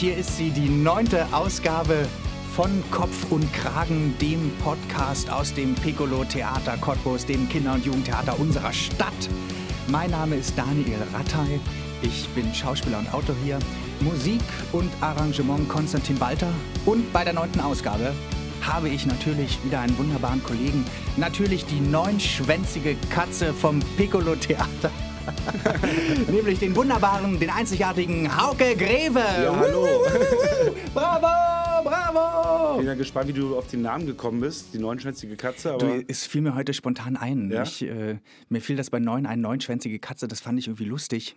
Hier ist sie, die neunte Ausgabe von Kopf und Kragen, dem Podcast aus dem Piccolo Theater Cottbus, dem Kinder- und Jugendtheater unserer Stadt. Mein Name ist Daniel Rattay. Ich bin Schauspieler und Autor hier. Musik und Arrangement Konstantin Walter. Und bei der neunten Ausgabe habe ich natürlich wieder einen wunderbaren Kollegen. Natürlich die neunschwänzige Katze vom Piccolo Theater. Nämlich den wunderbaren, den einzigartigen Hauke Greve. Ja, hallo. Bravo, bravo. bin ja gespannt, wie du auf den Namen gekommen bist, die neunschwänzige Katze. Aber Du, es fiel mir heute spontan ein. Ja? Ich, äh, mir fiel das bei neun ein, neunschwänzige Katze, das fand ich irgendwie lustig.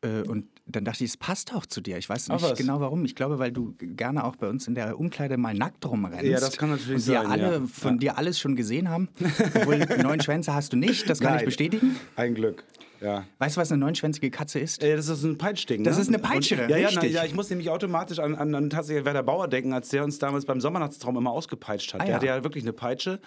Äh, und dann dachte ich, es passt auch zu dir. Ich weiß nicht genau warum. Ich glaube, weil du gerne auch bei uns in der Umkleide mal nackt rumrennst. Ja, das kann natürlich und wir sein, alle ja. von Ja. dir alles schon gesehen haben. Obwohl neun Schwänze hast du nicht, das kann ich Nein. bestätigen. ein Glück. Ja. Weißt du, was eine neunschwänzige Katze ist? Äh, Das ist ein Peitschding. Das ne? ist eine Peitsche, Und, ja, ja, na, ja, ich muss nämlich automatisch an, an, an tatsächlich Werder Bauer denken, als der uns damals beim Sommernachtstraum immer ausgepeitscht hat. Ah, der ja. hatte ja wirklich eine Peitsche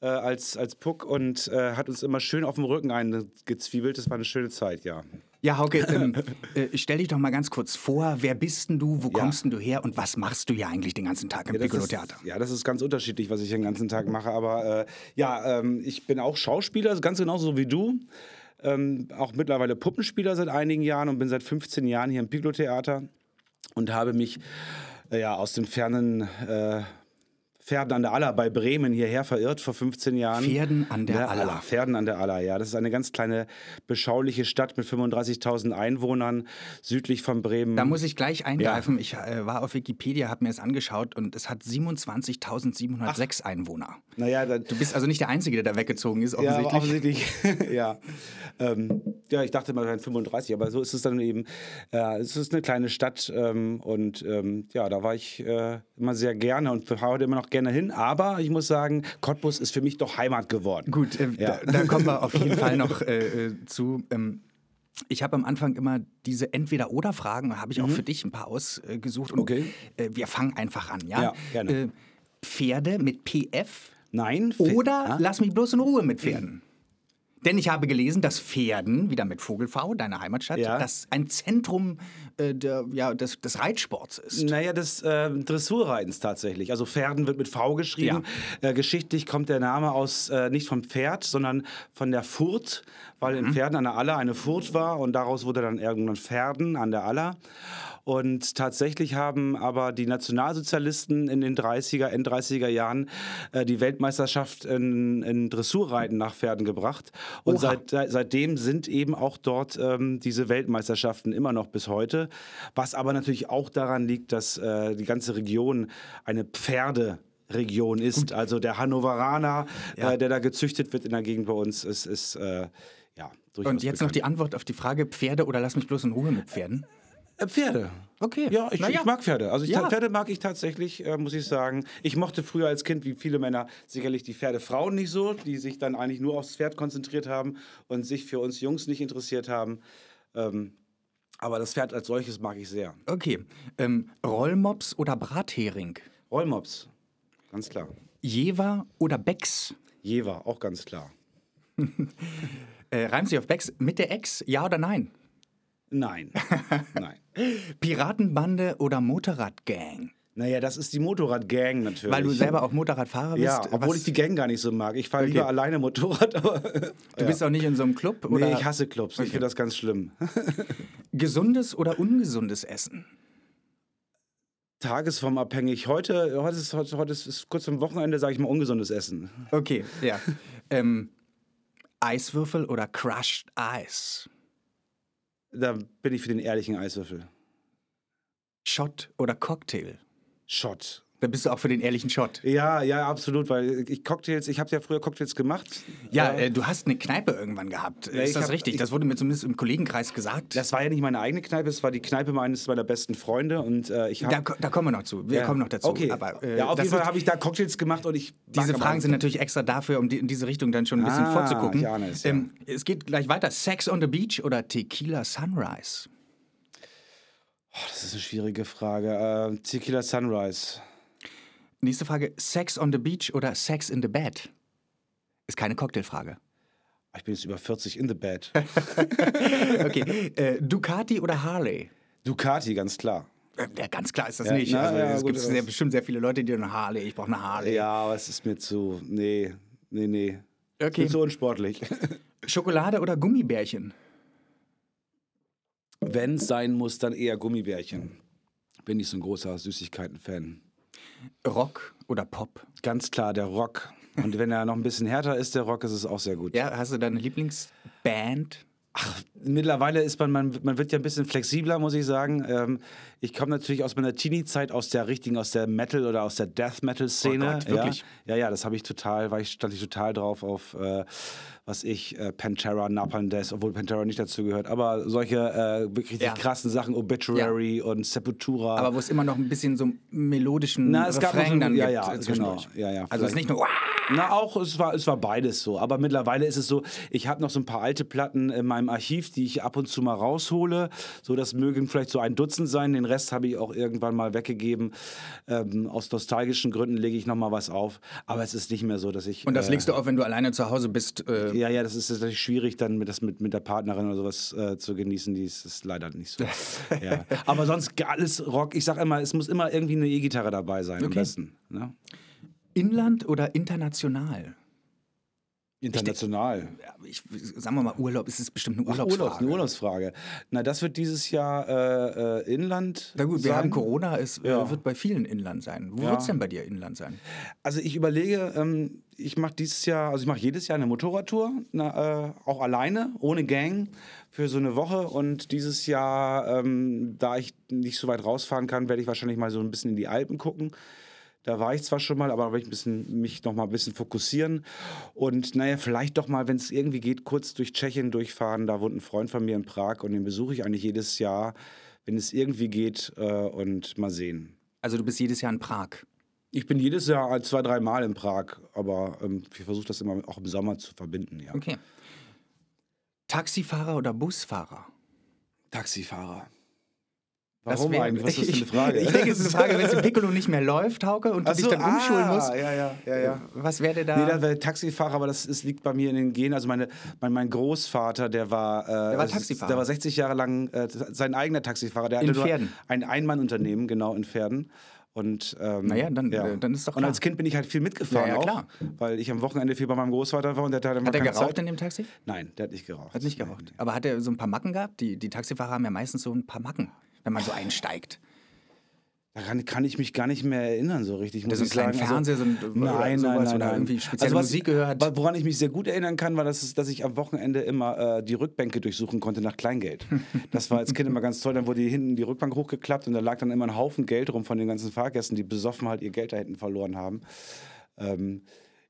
äh, als, als Puck und äh, hat uns immer schön auf dem Rücken eingezwiebelt. Das war eine schöne Zeit, ja. Ja, Hauke, ähm, äh, stell dich doch mal ganz kurz vor. Wer bist denn du? Wo Ja. kommst denn du her? Und was machst du hier eigentlich den ganzen Tag im Ja, das Piccolo ist- Theater? Ja, das ist ganz unterschiedlich, was ich den ganzen Tag mache. Aber äh, ja, ähm, ich bin auch Schauspieler, ganz genauso wie du. Ähm, auch mittlerweile Puppenspieler seit einigen Jahren und bin seit 15 Jahren hier im Piccolo Theater und habe mich äh, ja, aus dem fernen äh, Pferden an der Aller bei Bremen hierher verirrt vor 15 Jahren. Pferden an der Aller. Pferden an der Aller, ja. Das ist eine ganz kleine, beschauliche Stadt mit 35.000 Einwohnern südlich von Bremen. Da muss ich gleich eingreifen. Ich äh, war auf Wikipedia, habe mir es angeschaut und es hat 27.706 Einwohner. naja, Du bist also nicht der Einzige, der da weggezogen ist, Ja, offensichtlich. offensichtlich. ja. Ähm, ja, ich dachte mal, es wären 35, aber so ist es dann eben. Äh, es ist eine kleine Stadt ähm, und ähm, ja, da war ich äh, immer sehr gerne und heute immer noch gerne hin. Aber ich muss sagen, Cottbus ist für mich doch Heimat geworden. Gut, äh, Ja. da, da kommen wir auf jeden Fall noch äh, äh, zu. Ähm, ich habe am Anfang immer diese Entweder-Oder-Fragen, habe ich auch für dich ein paar ausgesucht. Und Mhm. Okay. äh, wir fangen einfach an, ja? Ja, gerne. Äh, Pferde mit PF Nein. Oder Ah? lass mich bloß in Ruhe mit Pferden. Denn ich habe gelesen, dass Pferden, wieder mit Vogelfau, deiner Heimatstadt, Ja. das ein Zentrum äh, der, ja, des, des Reitsports ist. Naja, des äh, Dressurreitens tatsächlich. Also Pferden wird mit V geschrieben. Äh, geschichtlich kommt der Name aus äh, nicht vom Pferd, sondern von der Furt, weil in Pferden an der Aller eine Furt war und daraus wurde dann irgendwann Pferden an der Aller. Und tatsächlich haben aber die Nationalsozialisten in den 30er, End-30er Jahren äh, die Weltmeisterschaft in, in Dressurreiten nach Pferden gebracht. Und seit, seit- seitdem sind eben auch dort ähm, diese Weltmeisterschaften immer noch bis heute. Was aber natürlich auch daran liegt, dass äh, die ganze Region eine Pferderegion ist. Also der Hannoveraner, Ja. äh, der da gezüchtet wird in der Gegend bei uns, ist, ist äh, ja durchaus Und jetzt noch bekannt. die Antwort auf die Frage: Pferde oder lass mich bloß in Ruhe mit Pferden? Äh, Pferde. Okay. Ja, ich, ja. ich mag Pferde. Also ich, Ja. Pferde mag ich tatsächlich, äh, muss ich sagen. Ich mochte früher als Kind, wie viele Männer, sicherlich die Pferdefrauen nicht so, die sich dann eigentlich nur aufs Pferd konzentriert haben und sich für uns Jungs nicht interessiert haben. Ähm, aber das Pferd als solches mag ich sehr. Okay. Ähm, Rollmops oder Brathering? Rollmops, ganz klar. Jever oder Becks? Jever, auch ganz klar. Äh, reimt sich auf Becks mit der Ex? Ja oder nein? Nein, nein. Piratenbande oder Motorradgang? Naja, das ist die Motorradgang natürlich. Weil du selber auch Motorradfahrer bist. Ja, obwohl Was- ich die Gang gar nicht so mag. Ich fahre Okay. lieber alleine Motorrad, aber. Du bist auch nicht in so einem Club? Oder Nee, ich hasse Clubs. Ich finde das ganz schlimm. Gesundes oder ungesundes Essen? Tagesformabhängig. Heute, heute, ist, heute, heute ist, ist kurz am Wochenende, sage ich mal, ungesundes Essen. Okay, ja. ähm, Eiswürfel oder Crushed Ice? Da bin ich für den ehrlichen Eiswürfel. Shot oder Cocktail? Shot. Da bist du auch für den ehrlichen Shot. Ja, ja, absolut, weil ich Cocktails, ich habe ja früher Cocktails gemacht. Ja, Äh, äh, du hast eine Kneipe irgendwann gehabt. Ja, ist das hab- richtig? ich- das wurde mir zumindest im Kollegenkreis gesagt. das war ja nicht meine eigene Kneipe, es war die Kneipe meines meiner besten Freunde und äh, ich da, habe ko- da kommen wir noch zu. Wir kommen noch dazu. Okay, Aber, äh, ja, auf jeden Fall habe ich da Cocktails gemacht und ich Diese Fragen sind natürlich extra dafür, um die, in diese Richtung dann schon ein bisschen Ah, vorzugucken. ich ahne es, ja. ähm, es geht gleich weiter. Sex on the Beach oder Tequila Sunrise? Oh, das ist eine schwierige Frage. Äh, Tequila Sunrise. Nächste Frage. Sex on the Beach oder Sex in the Bed? Ist keine Cocktailfrage. Ich bin jetzt über 40 in the bed. Okay. äh, Ducati oder Harley? Ducati, ganz klar. Ja, ganz klar ist das Ja, nicht. na, also, ja, es gibt sehr, bestimmt sehr viele Leute, die eine Harley, ich brauche eine Harley. Ja, aber es ist mir zu. Nee, nee, nee. Okay. Ist zu unsportlich. Schokolade oder Gummibärchen? Wenn es sein muss, dann eher Gummibärchen. Bin ich so ein großer Süßigkeiten-Fan. Rock oder Pop? Ganz klar der Rock. Und wenn er noch ein bisschen härter ist, der Rock, ist es auch sehr gut. Ja, hast du deine Lieblingsband? Mittlerweile ist man, man, man wird ja ein bisschen flexibler, muss ich sagen. Ähm, ich komme natürlich aus meiner Teenie-Zeit aus der richtigen, aus der Metal- oder aus der Death-Metal-Szene. Oh wirklich? Ja, ja, ja, das habe ich total, war ich, stand ich total drauf auf, äh, was ich, äh, Pantera, Napalm Death, obwohl Pantera nicht dazu gehört. Aber solche äh, wirklich Ja. krassen Sachen, Obituary und Sepultura. Aber wo es immer noch ein bisschen so melodischen Na, es gab Refrain so- dann ja, gibt ja, äh, genau. Ja, ja, also es ist nicht nur Na, auch, es war, es war beides so. Aber mittlerweile ist es so, ich habe noch so ein paar alte Platten in meinem Archiv, die ich ab und zu mal raushole. So, das mögen vielleicht so ein Dutzend sein. Den Rest habe ich auch irgendwann mal weggegeben. Ähm, aus nostalgischen Gründen lege ich noch mal was auf. Aber es ist nicht mehr so, dass ich. Und das äh, legst du auf, wenn du alleine zu Hause bist. Äh, ja, ja, das ist natürlich schwierig, dann mit, das mit, mit der Partnerin oder sowas äh, zu genießen. Die ist, ist leider nicht so. ja. Aber sonst alles Rock. Ich sage immer, es muss immer irgendwie eine E-Gitarre dabei sein, am Okay. besten. Ne? Inland oder international? International. Ja, ich, sagen wir mal, Urlaub, ist es bestimmt eine Urlaubsfrage. Urlaubs, eine Urlaubsfrage. Na, das wird dieses Jahr äh, äh, Inland. Na gut, wir sein. haben Corona, es äh, Ja. wird bei vielen Inland sein. Wo Ja. wird es denn bei dir Inland sein? Also ich überlege, ähm, ich mache dieses Jahr, also ich mache jedes Jahr eine Motorradtour, na, äh, auch alleine, ohne Gang, für so eine Woche. Und dieses Jahr, ähm, da ich nicht so weit rausfahren kann, werde ich wahrscheinlich mal so ein bisschen in die Alpen gucken. Da war ich zwar schon mal, aber da werde ich ein bisschen, mich noch mal ein bisschen fokussieren. Und naja, vielleicht doch mal, wenn es irgendwie geht, kurz durch Tschechien durchfahren. Da wohnt ein Freund von mir in Prag und den besuche ich eigentlich jedes Jahr, wenn es irgendwie geht. Äh, und mal sehen. Also du bist jedes Jahr in Prag. Ich bin jedes Jahr zwei, drei Mal in Prag, aber ähm, ich versuche das immer auch im Sommer zu verbinden. Ja. Okay. Taxifahrer oder Busfahrer? Taxifahrer. Warum wär- eigentlich? Was ist das für eine Ich- Frage? Ich denke, es ist eine Frage, wenn es im Piccolo nicht mehr läuft, Hauke, und du Ach dich so, dann umschulen ah, musst. Ja, ja, ja, ja. Was wäre da? Nee, da wäre Taxifahrer, aber das ist, liegt bei mir in den Genen. Also meine, mein, mein Großvater, der war, äh, war also Taxifahrer. Der war 60 Jahre lang äh, sein eigener Taxifahrer. Der In hatte nur Pferden. ein Einmannunternehmen, genau, in Pferden. Und, ähm, Naja, dann- äh, dann ist doch Und klar. als Kind bin ich halt viel mitgefahren Ja, ja, auch, klar. weil ich am Wochenende viel bei meinem Großvater war und der hat dann hat er geraucht Zeit. in dem Taxi? Nein, der hat nicht geraucht. Hat nicht geraucht. Aber hat er so ein paar Macken gehabt? Die, die Taxifahrer haben ja meistens so ein paar Macken, wenn man so einsteigt. Daran kann ich mich gar nicht mehr erinnern so richtig. Muss ich kleinen sagen. Fernseher so ein- nein, nein, nein, nein. irgendwie spezielle was- Musik gehört? Woran ich mich sehr gut erinnern kann, war, dass, es- dass ich am Wochenende immer äh, die Rückbänke durchsuchen konnte nach Kleingeld. Das war als Kind immer ganz toll. Dann wurde hinten die Rückbank hochgeklappt und da lag dann immer ein Haufen Geld rum von den ganzen Fahrgästen, die besoffen halt ihr Geld da hinten verloren haben. Ähm,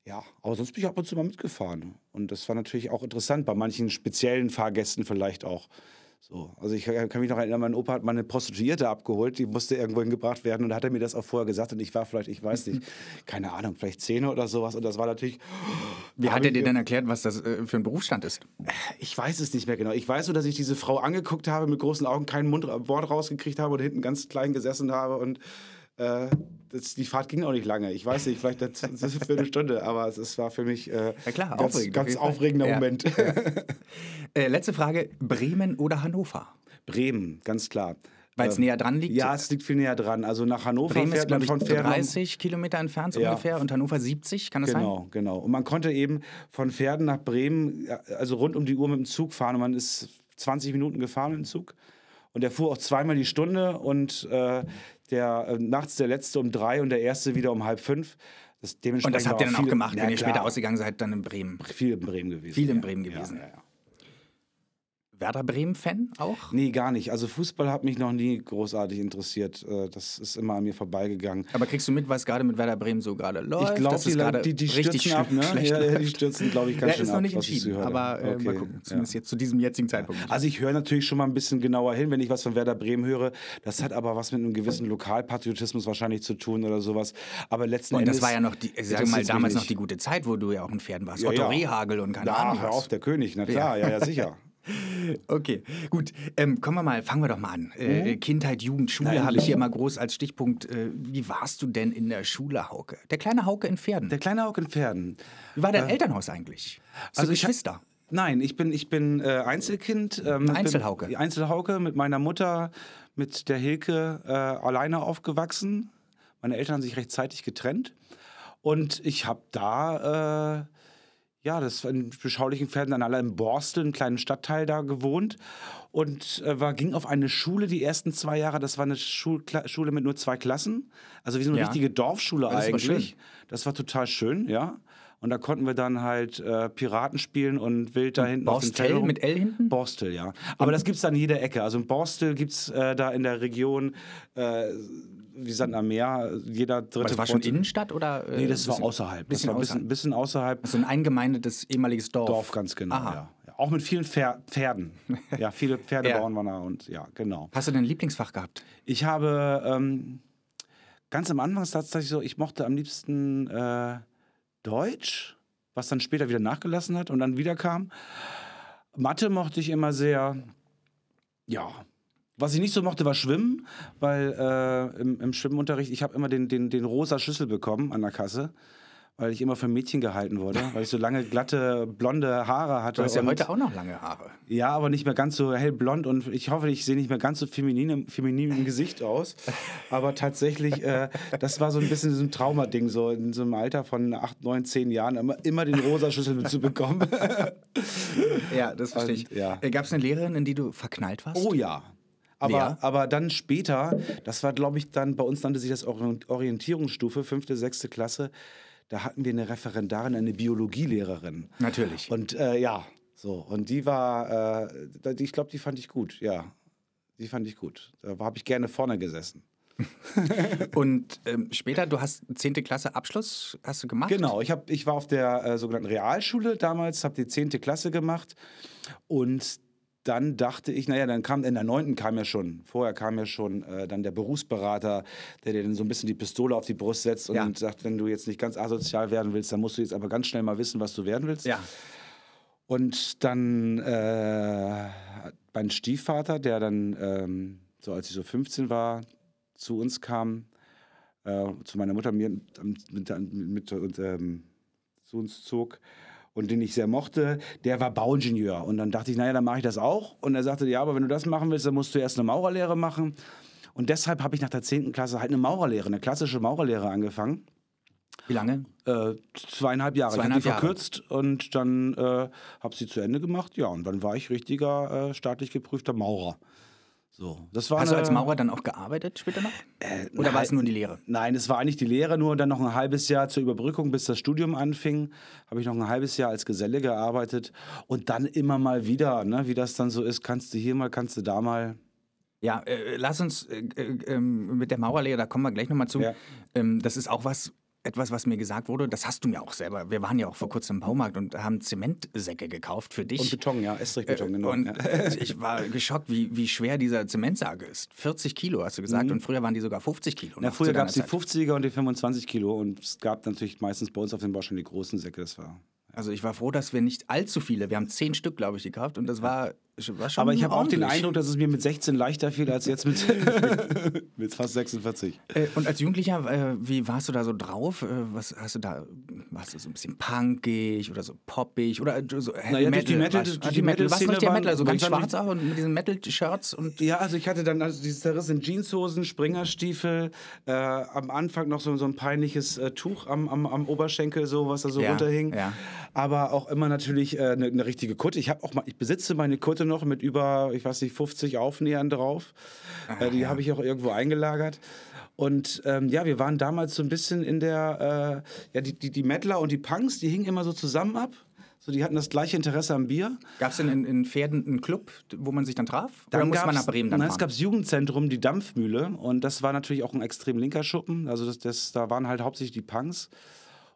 ja, aber sonst bin ich ab und zu mal mitgefahren. Und das war natürlich auch interessant, bei manchen speziellen Fahrgästen vielleicht auch. So, also ich kann mich noch erinnern, mein Opa hat mal eine Prostituierte abgeholt, die musste irgendwo hingebracht werden und da hat er mir das auch vorher gesagt und ich war vielleicht, ich weiß nicht, keine Ahnung, vielleicht zehn oder sowas und das war natürlich, Wie hat er dir denn erklärt, was das äh, für ein Berufsstand ist? ich weiß es nicht mehr genau. Ich weiß nur, dass ich diese Frau angeguckt habe, mit großen Augen kein Mund, Wort rausgekriegt habe und hinten ganz klein gesessen habe und äh, das, die Fahrt ging auch nicht lange. Ich weiß nicht, vielleicht das, das ist für eine Stunde, aber es, es war für mich äh, Ja klar, ganz, aufregend, auf ganz aufregender Ja. Moment. Äh, letzte Frage: Bremen oder Hannover? Bremen, ganz klar. Weil es Ähm, näher dran liegt? Ja, es liegt viel näher dran. Also nach Hannover Bremen ist, fährt man glaube ich, von Pferden. 30 Kilometer entfernt so Ja. ungefähr und Hannover 70, kann das sein? Genau, genau. Und man konnte eben von Pferden nach Bremen, ja, also rund um die Uhr mit dem Zug fahren. Und man ist 20 Minuten gefahren mit dem Zug. Und der fuhr auch zweimal die Stunde und äh, der äh, nachts der letzte um drei und der erste wieder um halb fünf. Das Und das habt ihr dann auch gemacht, Ja, wenn ihr klar, später ausgegangen seid, dann in Bremen. Viel in Bremen gewesen. Viel in. Bremen gewesen. Ja, ja. Werder Bremen-Fan auch? Nee, gar nicht. Also Fußball hat mich noch nie großartig interessiert. Äh, Das ist immer an mir vorbeigegangen. Aber kriegst du mit, was gerade mit Werder Bremen so gerade läuft? Ich glaube, die, gerade die, die stürzen ab, ne? Ja, ja, die stürzen, glaube ich, ganz Ja, schön ist noch ab, nicht entschieden, aber äh, mal Okay, gucken. ja. Zumindest jetzt zu diesem jetzigen Zeitpunkt. Also ich höre natürlich schon mal ein bisschen genauer hin, wenn ich was von Werder Bremen höre. Das hat aber was mit einem gewissen Lokalpatriotismus wahrscheinlich zu tun oder sowas. Aber letzten und Endes... das war ja noch, die, sage mal, damals noch die gute Zeit, wo du ja auch ein Pferd warst. Ja, Otto ja. Rehagel und keine Ja, Ahnung hör auf, der König, na klar, ja, ja, sicher. Okay, gut. Ähm, kommen wir mal, fangen wir doch mal an. Äh, Kindheit, Jugend, Schule Mhm. Habe ich hier immer groß als Stichpunkt. Äh, wie warst du denn in der Schule, Hauke? Der kleine Hauke in Pferden. Der kleine Hauke in Pferden. wie war dein Elternhaus eigentlich? Hast du Also ich hab- Geschwister? Nein, ich bin, ich bin äh, Einzelkind. Ähm, Einzelhauke. Bin, Einzelhauke mit meiner Mutter, mit der Hilke äh, alleine aufgewachsen. Meine Eltern haben sich rechtzeitig getrennt. Und ich habe da, äh, ja, das war in beschaulichen Pferden dann alle in Borstel, einem kleinen Stadtteil da gewohnt. Und äh, war, ging auf eine Schule die ersten zwei Jahre. Das war eine Schul Schule mit nur zwei Klassen. Also wie so eine Ja. richtige Dorfschule das war eigentlich. schön. Das war total schön, ja. Und da konnten wir dann halt äh, Piraten spielen und wild da hinten auf dem Borstel Feld rum- mit L hinten? Borstel, ja. Aber das gibt es an jeder Ecke. Also in Borstel gibt es äh, da in der Region, äh, wie Sand am Meer, jeder dritte Aber das war schon Innenstadt oder? äh, Nee, das war bisschen- außerhalb. Das bisschen war ein bisschen, außerhalb. bisschen außerhalb. So ein eingemeindetes ehemaliges Dorf. Dorf, ganz genau, ja. ja. Auch mit vielen Pfer Pferden. Ja, viele Pferdebauern waren da und ja, genau. Hast du denn ein Lieblingsfach gehabt? Ich habe ähm, ganz am Anfang tatsächlich so, ich mochte am liebsten äh, Deutsch, was dann später wieder nachgelassen hat und dann wieder kam. Mathe mochte ich immer sehr, ja. Was ich nicht so mochte, war Schwimmen, weil äh, im, im Schwimmunterricht, ich habe immer den, den, den rosa Schlüssel bekommen an der Kasse, weil ich immer für Mädchen gehalten wurde, weil ich so lange, glatte, blonde Haare hatte. Du hast ja heute auch noch lange Haare. ja, aber nicht mehr ganz so hellblond und ich hoffe, ich sehe nicht mehr ganz so feminin im, feminin im Gesicht aus. Aber tatsächlich, äh, das war so ein bisschen so ein Traumading, so in so einem Alter von 8, 9, 10 Jahren, immer, immer den rosa Schlüssel zu bekommen. Ja, das verstehe ich. Ja. Gab es eine Lehrerin, in die du verknallt warst? oh ja. Aber, Wer? aber dann später, das war glaube ich dann, bei uns nannte sich das Orient- Orientierungsstufe, fünfte, sechste Klasse, da hatten wir eine Referendarin, eine Biologielehrerin. Natürlich. Und äh, ja, so. Und die war, äh, ich glaube, die fand ich gut, ja. Die fand ich gut. Da habe ich gerne vorne gesessen. Und ähm, später, du hast 10. Klasse Abschluss, hast du gemacht? Genau, ich, hab, ich war auf der äh, sogenannten Realschule damals, habe die 10. Klasse gemacht und dann dachte ich, naja, dann kam in der 9. kam ja schon, vorher kam ja schon äh, dann der Berufsberater, der dir dann so ein bisschen die Pistole auf die Brust setzt und Ja. sagt, wenn du jetzt nicht ganz asozial werden willst, dann musst du jetzt aber ganz schnell mal wissen, was du werden willst. Ja. Und dann äh, mein Stiefvater, der dann, ähm, so als ich so 15 war, zu uns kam, äh, zu meiner Mutter, mir mit, mit, mit und, ähm, zu uns zog und den ich sehr mochte, der war Bauingenieur. Und dann dachte ich, naja, dann mache ich das auch. Und er sagte, ja, aber wenn du das machen willst, dann musst du erst eine Maurerlehre machen. Und deshalb habe ich nach der 10. Klasse halt eine Maurerlehre, eine klassische Maurerlehre angefangen. Wie lange? Äh, zweieinhalb Jahre. Zweieinhalb ich habe Jahre. die verkürzt und dann äh, habe sie zu Ende gemacht. Ja, und dann war ich richtiger äh, staatlich geprüfter Maurer. So, das war Hast du eine- als Maurer dann auch gearbeitet später noch? Oder war es nur die Lehre? Nein, es war eigentlich die Lehre, nur dann noch ein halbes Jahr zur Überbrückung, bis das Studium anfing. Habe ich noch ein halbes Jahr als Geselle gearbeitet und dann immer mal wieder, ne, wie das dann so ist, kannst du hier mal, kannst du da mal. Ja, äh, lass uns äh, äh, ähm, mit der Maurerlehre, da kommen wir gleich nochmal zu. Ja. Ähm, das ist auch was, etwas, was mir gesagt wurde. Das hast du mir auch selber. Wir waren ja auch vor kurzem im Baumarkt und haben Zementsäcke gekauft für dich. Und Beton, ja, Estrichbeton, genau. Und ja. äh, ich war geschockt, wie, wie schwer dieser Zementsack ist. 40 Kilo, hast du gesagt. Und früher waren die sogar 50 Kilo. Mhm. Ja, früher gab es die deiner Zeit. 50er und die 25 Kilo und es gab natürlich meistens bei uns auf dem Baustellen die großen Säcke. Das war. Also ich war froh, dass wir nicht allzu viele, wir haben zehn Stück, glaube ich, gekauft. Und das war, schon Aber ich habe auch den. Eindruck, dass es mir mit 16 leichter fiel als jetzt mit, mit fast 46. Äh, und als Jugendlicher, äh, wie warst du da so drauf? Äh, was hast du da, warst du so ein bisschen punkig oder so poppig oder äh, so Heavy Naja, durch die Metal- warst- durch ah, die Metal, was waren- Metal, also ganz schwarz auch und mit diesen Metal-Shirts und Ja, also ich hatte dann also diese zerrissenen Jeanshosen, Springerstiefel, äh, am Anfang noch so, so ein peinliches äh, Tuch am, am, am Oberschenkel, so was da so Ja, runterhing. ja. Aber auch immer natürlich eine äh, ne richtige Kutte. Ich habe auch mal, ich besitze meine Kutte noch mit über, ich weiß nicht, 50 Aufnähern drauf. äh, die habe ich auch irgendwo eingelagert. Und ähm, ja, wir waren damals so ein bisschen in der, äh, ja, die, die, die Mettler und die Punks, die hingen immer so zusammen ab. So, die hatten das gleiche Interesse am Bier. gab es denn in, in Pferden einen Club, wo man sich dann traf? Oder muss man nach Bremen dann Nein, es fahren? gab das Jugendzentrum, die Dampfmühle. Und das war natürlich auch ein extrem linker Schuppen. Also das, das, da waren halt hauptsächlich die Punks.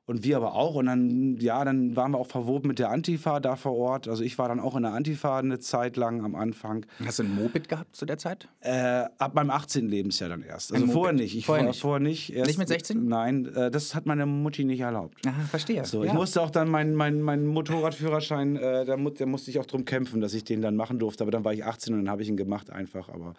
Und wir aber auch. Und dann, ja, dann waren wir auch verwoben mit der Antifa da vor Ort. Also ich war dann auch in der Antifa eine Zeit lang am Anfang. Hast du ein Moped gehabt zu der Zeit? Äh, ab meinem 18. Lebensjahr dann erst. Also vorher nicht. Ich Vorher nicht. vorher nicht. Erst, Nicht mit 16? Nein, äh, das hat meine Mutti nicht erlaubt. Ah, verstehe. So, ja. Ich musste auch dann meinen mein, mein Motorradführerschein, äh, da, mu musste ich auch drum kämpfen, dass ich den dann machen durfte. Aber dann war ich 18 und dann habe ich ihn gemacht einfach. Aber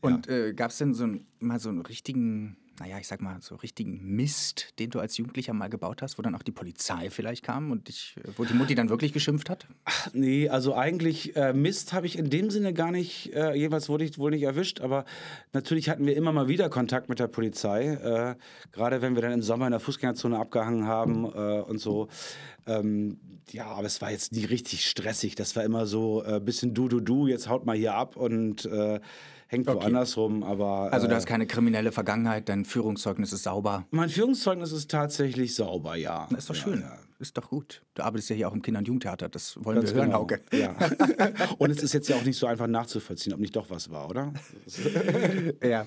Und äh, gab es denn so ein, mal so einen richtigen, naja, ich sag mal, so richtigen Mist, den du als Jugendlicher mal gebaut hast, wo dann auch die Polizei vielleicht kam und dich, wo die Mutti dann wirklich geschimpft hat? Ach, nee, also eigentlich äh, Mist habe ich in dem Sinne gar nicht, äh, jeweils wurde ich wohl nicht erwischt, aber natürlich hatten wir immer mal wieder Kontakt mit der Polizei, äh, gerade wenn wir dann im Sommer in der Fußgängerzone abgehangen haben äh, und so. Ähm, ja, aber es war jetzt nie richtig stressig. Das war immer so ein äh, bisschen du, du, du, jetzt haut mal hier ab und äh, hängt okay. woanders rum, aber. Also du hast äh, keine kriminelle Vergangenheit, dein Führungszeugnis ist sauber. Mein Führungszeugnis ist tatsächlich sauber, ja. Das ist doch schön. Ja. Ist doch gut. Du arbeitest ja hier auch im Kinder- und Jugendtheater, das wollen Ganz wir hören, genau. Hauke. Ja. und es ist jetzt ja auch nicht so einfach nachzuvollziehen, ob nicht doch was war, oder? ja.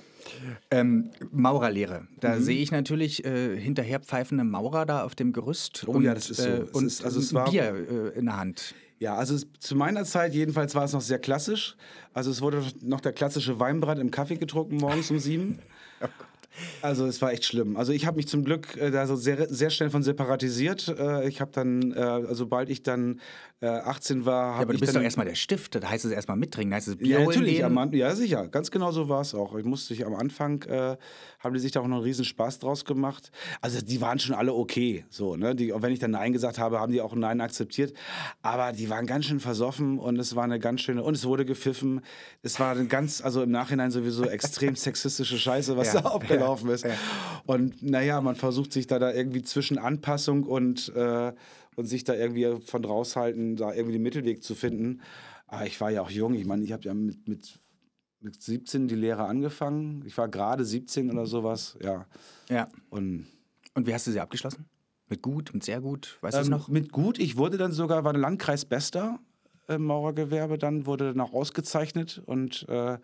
Ähm, Maurerlehre. Da mhm. sehe ich natürlich äh, hinterher pfeifende Maurer da auf dem Gerüst. Oh und, ja, das ist so. Äh, und ist, also es war, Bier äh, in der Hand. Ja, also es, zu meiner Zeit jedenfalls war es noch sehr klassisch. Also es wurde noch der klassische Weinbrand im Kaffee getrunken morgens um sieben. oh also es war echt schlimm. Also ich habe mich zum Glück äh, da so sehr, sehr schnell von separatisiert. Äh, ich habe dann, äh, sobald ich dann 18 äh, war, habe ja, aber du bist dann, doch erstmal der Stift. Da heißt es erstmal mittrinken, heißt es Bier Ja, natürlich. Am, ja, sicher. Ganz genau so war es auch. Ich musste sich am Anfang, äh, haben die sich da auch noch einen riesen Spaß draus gemacht. Also die waren schon alle okay. So, ne? die, wenn ich dann Nein gesagt habe, haben die auch ein Nein akzeptiert. Aber die waren ganz schön versoffen und es war eine ganz schöne, und es wurde gepfiffen. Es war ein ganz, also im Nachhinein sowieso extrem sexistische Scheiße, was ja, da abgelaufen ja, ist. Ja. Und naja, man versucht sich da, da irgendwie zwischen Anpassung und äh, und sich da irgendwie von raushalten, da irgendwie den Mittelweg zu finden. Aber ich war ja auch jung. Ich meine, ich habe ja mit, mit, mit 17 die Lehre angefangen. Ich war gerade 17 oder sowas. Ja. Ja. Und, und wie hast du sie abgeschlossen? Mit gut, mit sehr gut? Weißt ähm, du noch? Mit gut. Ich wurde dann sogar, war Landkreis Bester im Maurergewerbe, dann wurde dann auch ausgezeichnet und äh,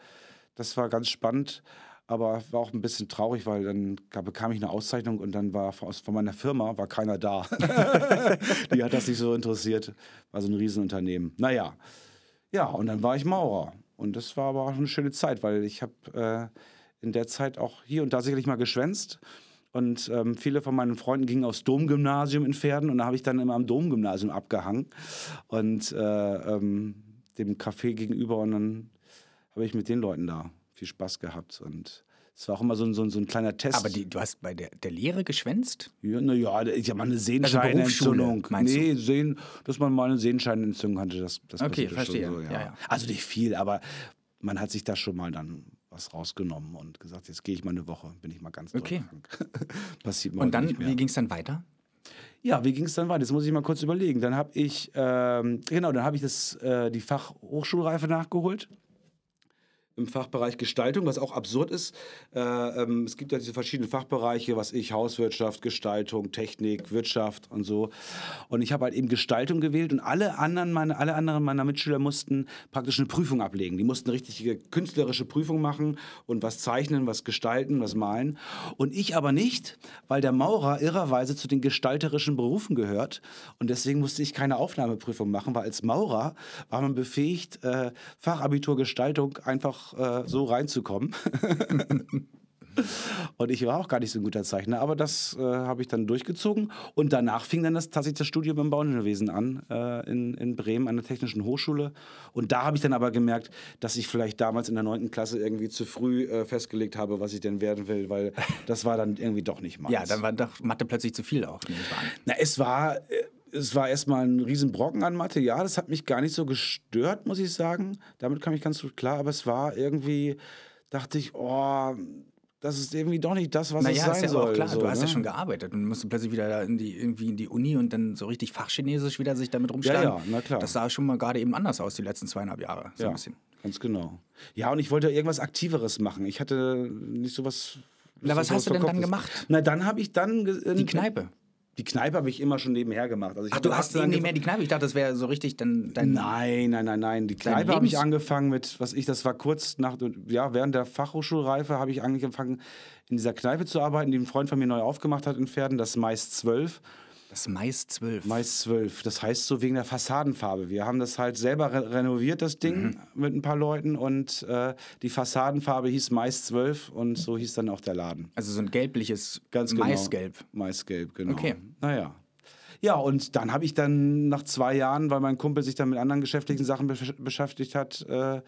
das war ganz spannend aber war auch ein bisschen traurig, weil dann bekam ich eine Auszeichnung und dann war von meiner Firma war keiner da. Die hat das nicht so interessiert. War so ein Riesenunternehmen. Naja, ja, und dann war ich Maurer. Und das war aber auch eine schöne Zeit, weil ich habe äh, in der Zeit auch hier und da sicherlich mal geschwänzt. Und ähm, viele von meinen Freunden gingen aufs Domgymnasium in Pferden und da habe ich dann immer am Domgymnasium abgehangen und äh, ähm, dem Café gegenüber und dann habe ich mit den Leuten da viel Spaß gehabt und es war auch immer so ein, so ein, so ein kleiner Test. Aber die, du hast bei der, der Lehre geschwänzt? Ja, naja, ich habe mal eine also Sehenscheinentzündung. Also nee, Sehen, dass man mal eine Sehenscheinentzündung hatte, das, das Okay, verstehe. So, ja. Ja, ja. Also nicht viel, aber man hat sich da schon mal dann was rausgenommen und gesagt, jetzt gehe ich mal eine Woche, bin ich mal ganz okay. krank. Passiert mal Und dann, wie ging es dann weiter? Ja, wie ging es dann weiter? Das muss ich mal kurz überlegen. Dann habe ich, ähm, genau, dann habe ich das, äh, die Fachhochschulreife nachgeholt im Fachbereich Gestaltung, was auch absurd ist. Äh, ähm, es gibt ja diese verschiedenen Fachbereiche, was ich, Hauswirtschaft, Gestaltung, Technik, Wirtschaft und so. Und ich habe halt eben Gestaltung gewählt und alle anderen, meine, alle anderen meiner Mitschüler mussten praktisch eine Prüfung ablegen. Die mussten eine richtige künstlerische Prüfung machen und was zeichnen, was gestalten, was malen. Und ich aber nicht, weil der Maurer irrerweise zu den gestalterischen Berufen gehört. Und deswegen musste ich keine Aufnahmeprüfung machen, weil als Maurer war man befähigt, äh, Fachabitur Gestaltung einfach äh, so reinzukommen. und ich war auch gar nicht so ein guter Zeichner, aber das äh, habe ich dann durchgezogen. Und danach fing dann das, tatsächlich das Studium im Bauingenieurwesen an, äh, in, in Bremen an der Technischen Hochschule. Und da habe ich dann aber gemerkt, dass ich vielleicht damals in der 9. Klasse irgendwie zu früh äh, festgelegt habe, was ich denn werden will, weil das war dann irgendwie doch nicht meins. Ja, dann war doch Mathe plötzlich zu viel auch. Na, es war äh, es war erstmal ein Riesenbrocken an Material. Das hat mich gar nicht so gestört, muss ich sagen. Damit kam ich ganz gut klar. Aber es war irgendwie, dachte ich, oh, das ist irgendwie doch nicht das, was naja, es sein ist ja soll. Auch klar, so, du hast ne? ja schon gearbeitet und musst plötzlich wieder in die, irgendwie in die Uni und dann so richtig Fachchinesisch wieder sich damit rumschlagen. Ja, ja, na klar. Das sah schon mal gerade eben anders aus, die letzten zweieinhalb Jahre. So ja, ganz genau. Ja, und ich wollte irgendwas Aktiveres machen. Ich hatte nicht so was... Na, was hast du denn dann gemacht? Na, dann habe ich dann... Die Kneipe. Die Kneipe habe ich immer schon nebenher gemacht. Also Ach, du hast eben nicht mehr die Kneipe? Ich dachte, das wäre so richtig dann dein. Nein, nein, nein, nein. Die Kneipe habe ich angefangen mit, was ich, das war kurz nach, ja, während der Fachhochschulreife habe ich angefangen, in dieser Kneipe zu arbeiten, die ein Freund von mir neu aufgemacht hat in Pferden, das Mais 12. Das Mais 12. Mais 12. Das heißt so wegen der Fassadenfarbe. Wir haben das halt selber re renoviert, das Ding, mhm. mit ein paar Leuten. Und äh, die Fassadenfarbe hieß Mais 12 und so hieß dann auch der Laden. Also so ein gelbliches Ganz genau. Maisgelb. Maisgelb, genau. Okay. Naja. Ja, und dann habe ich dann nach zwei Jahren, weil mein Kumpel sich dann mit anderen geschäftlichen Sachen besch beschäftigt hat, äh,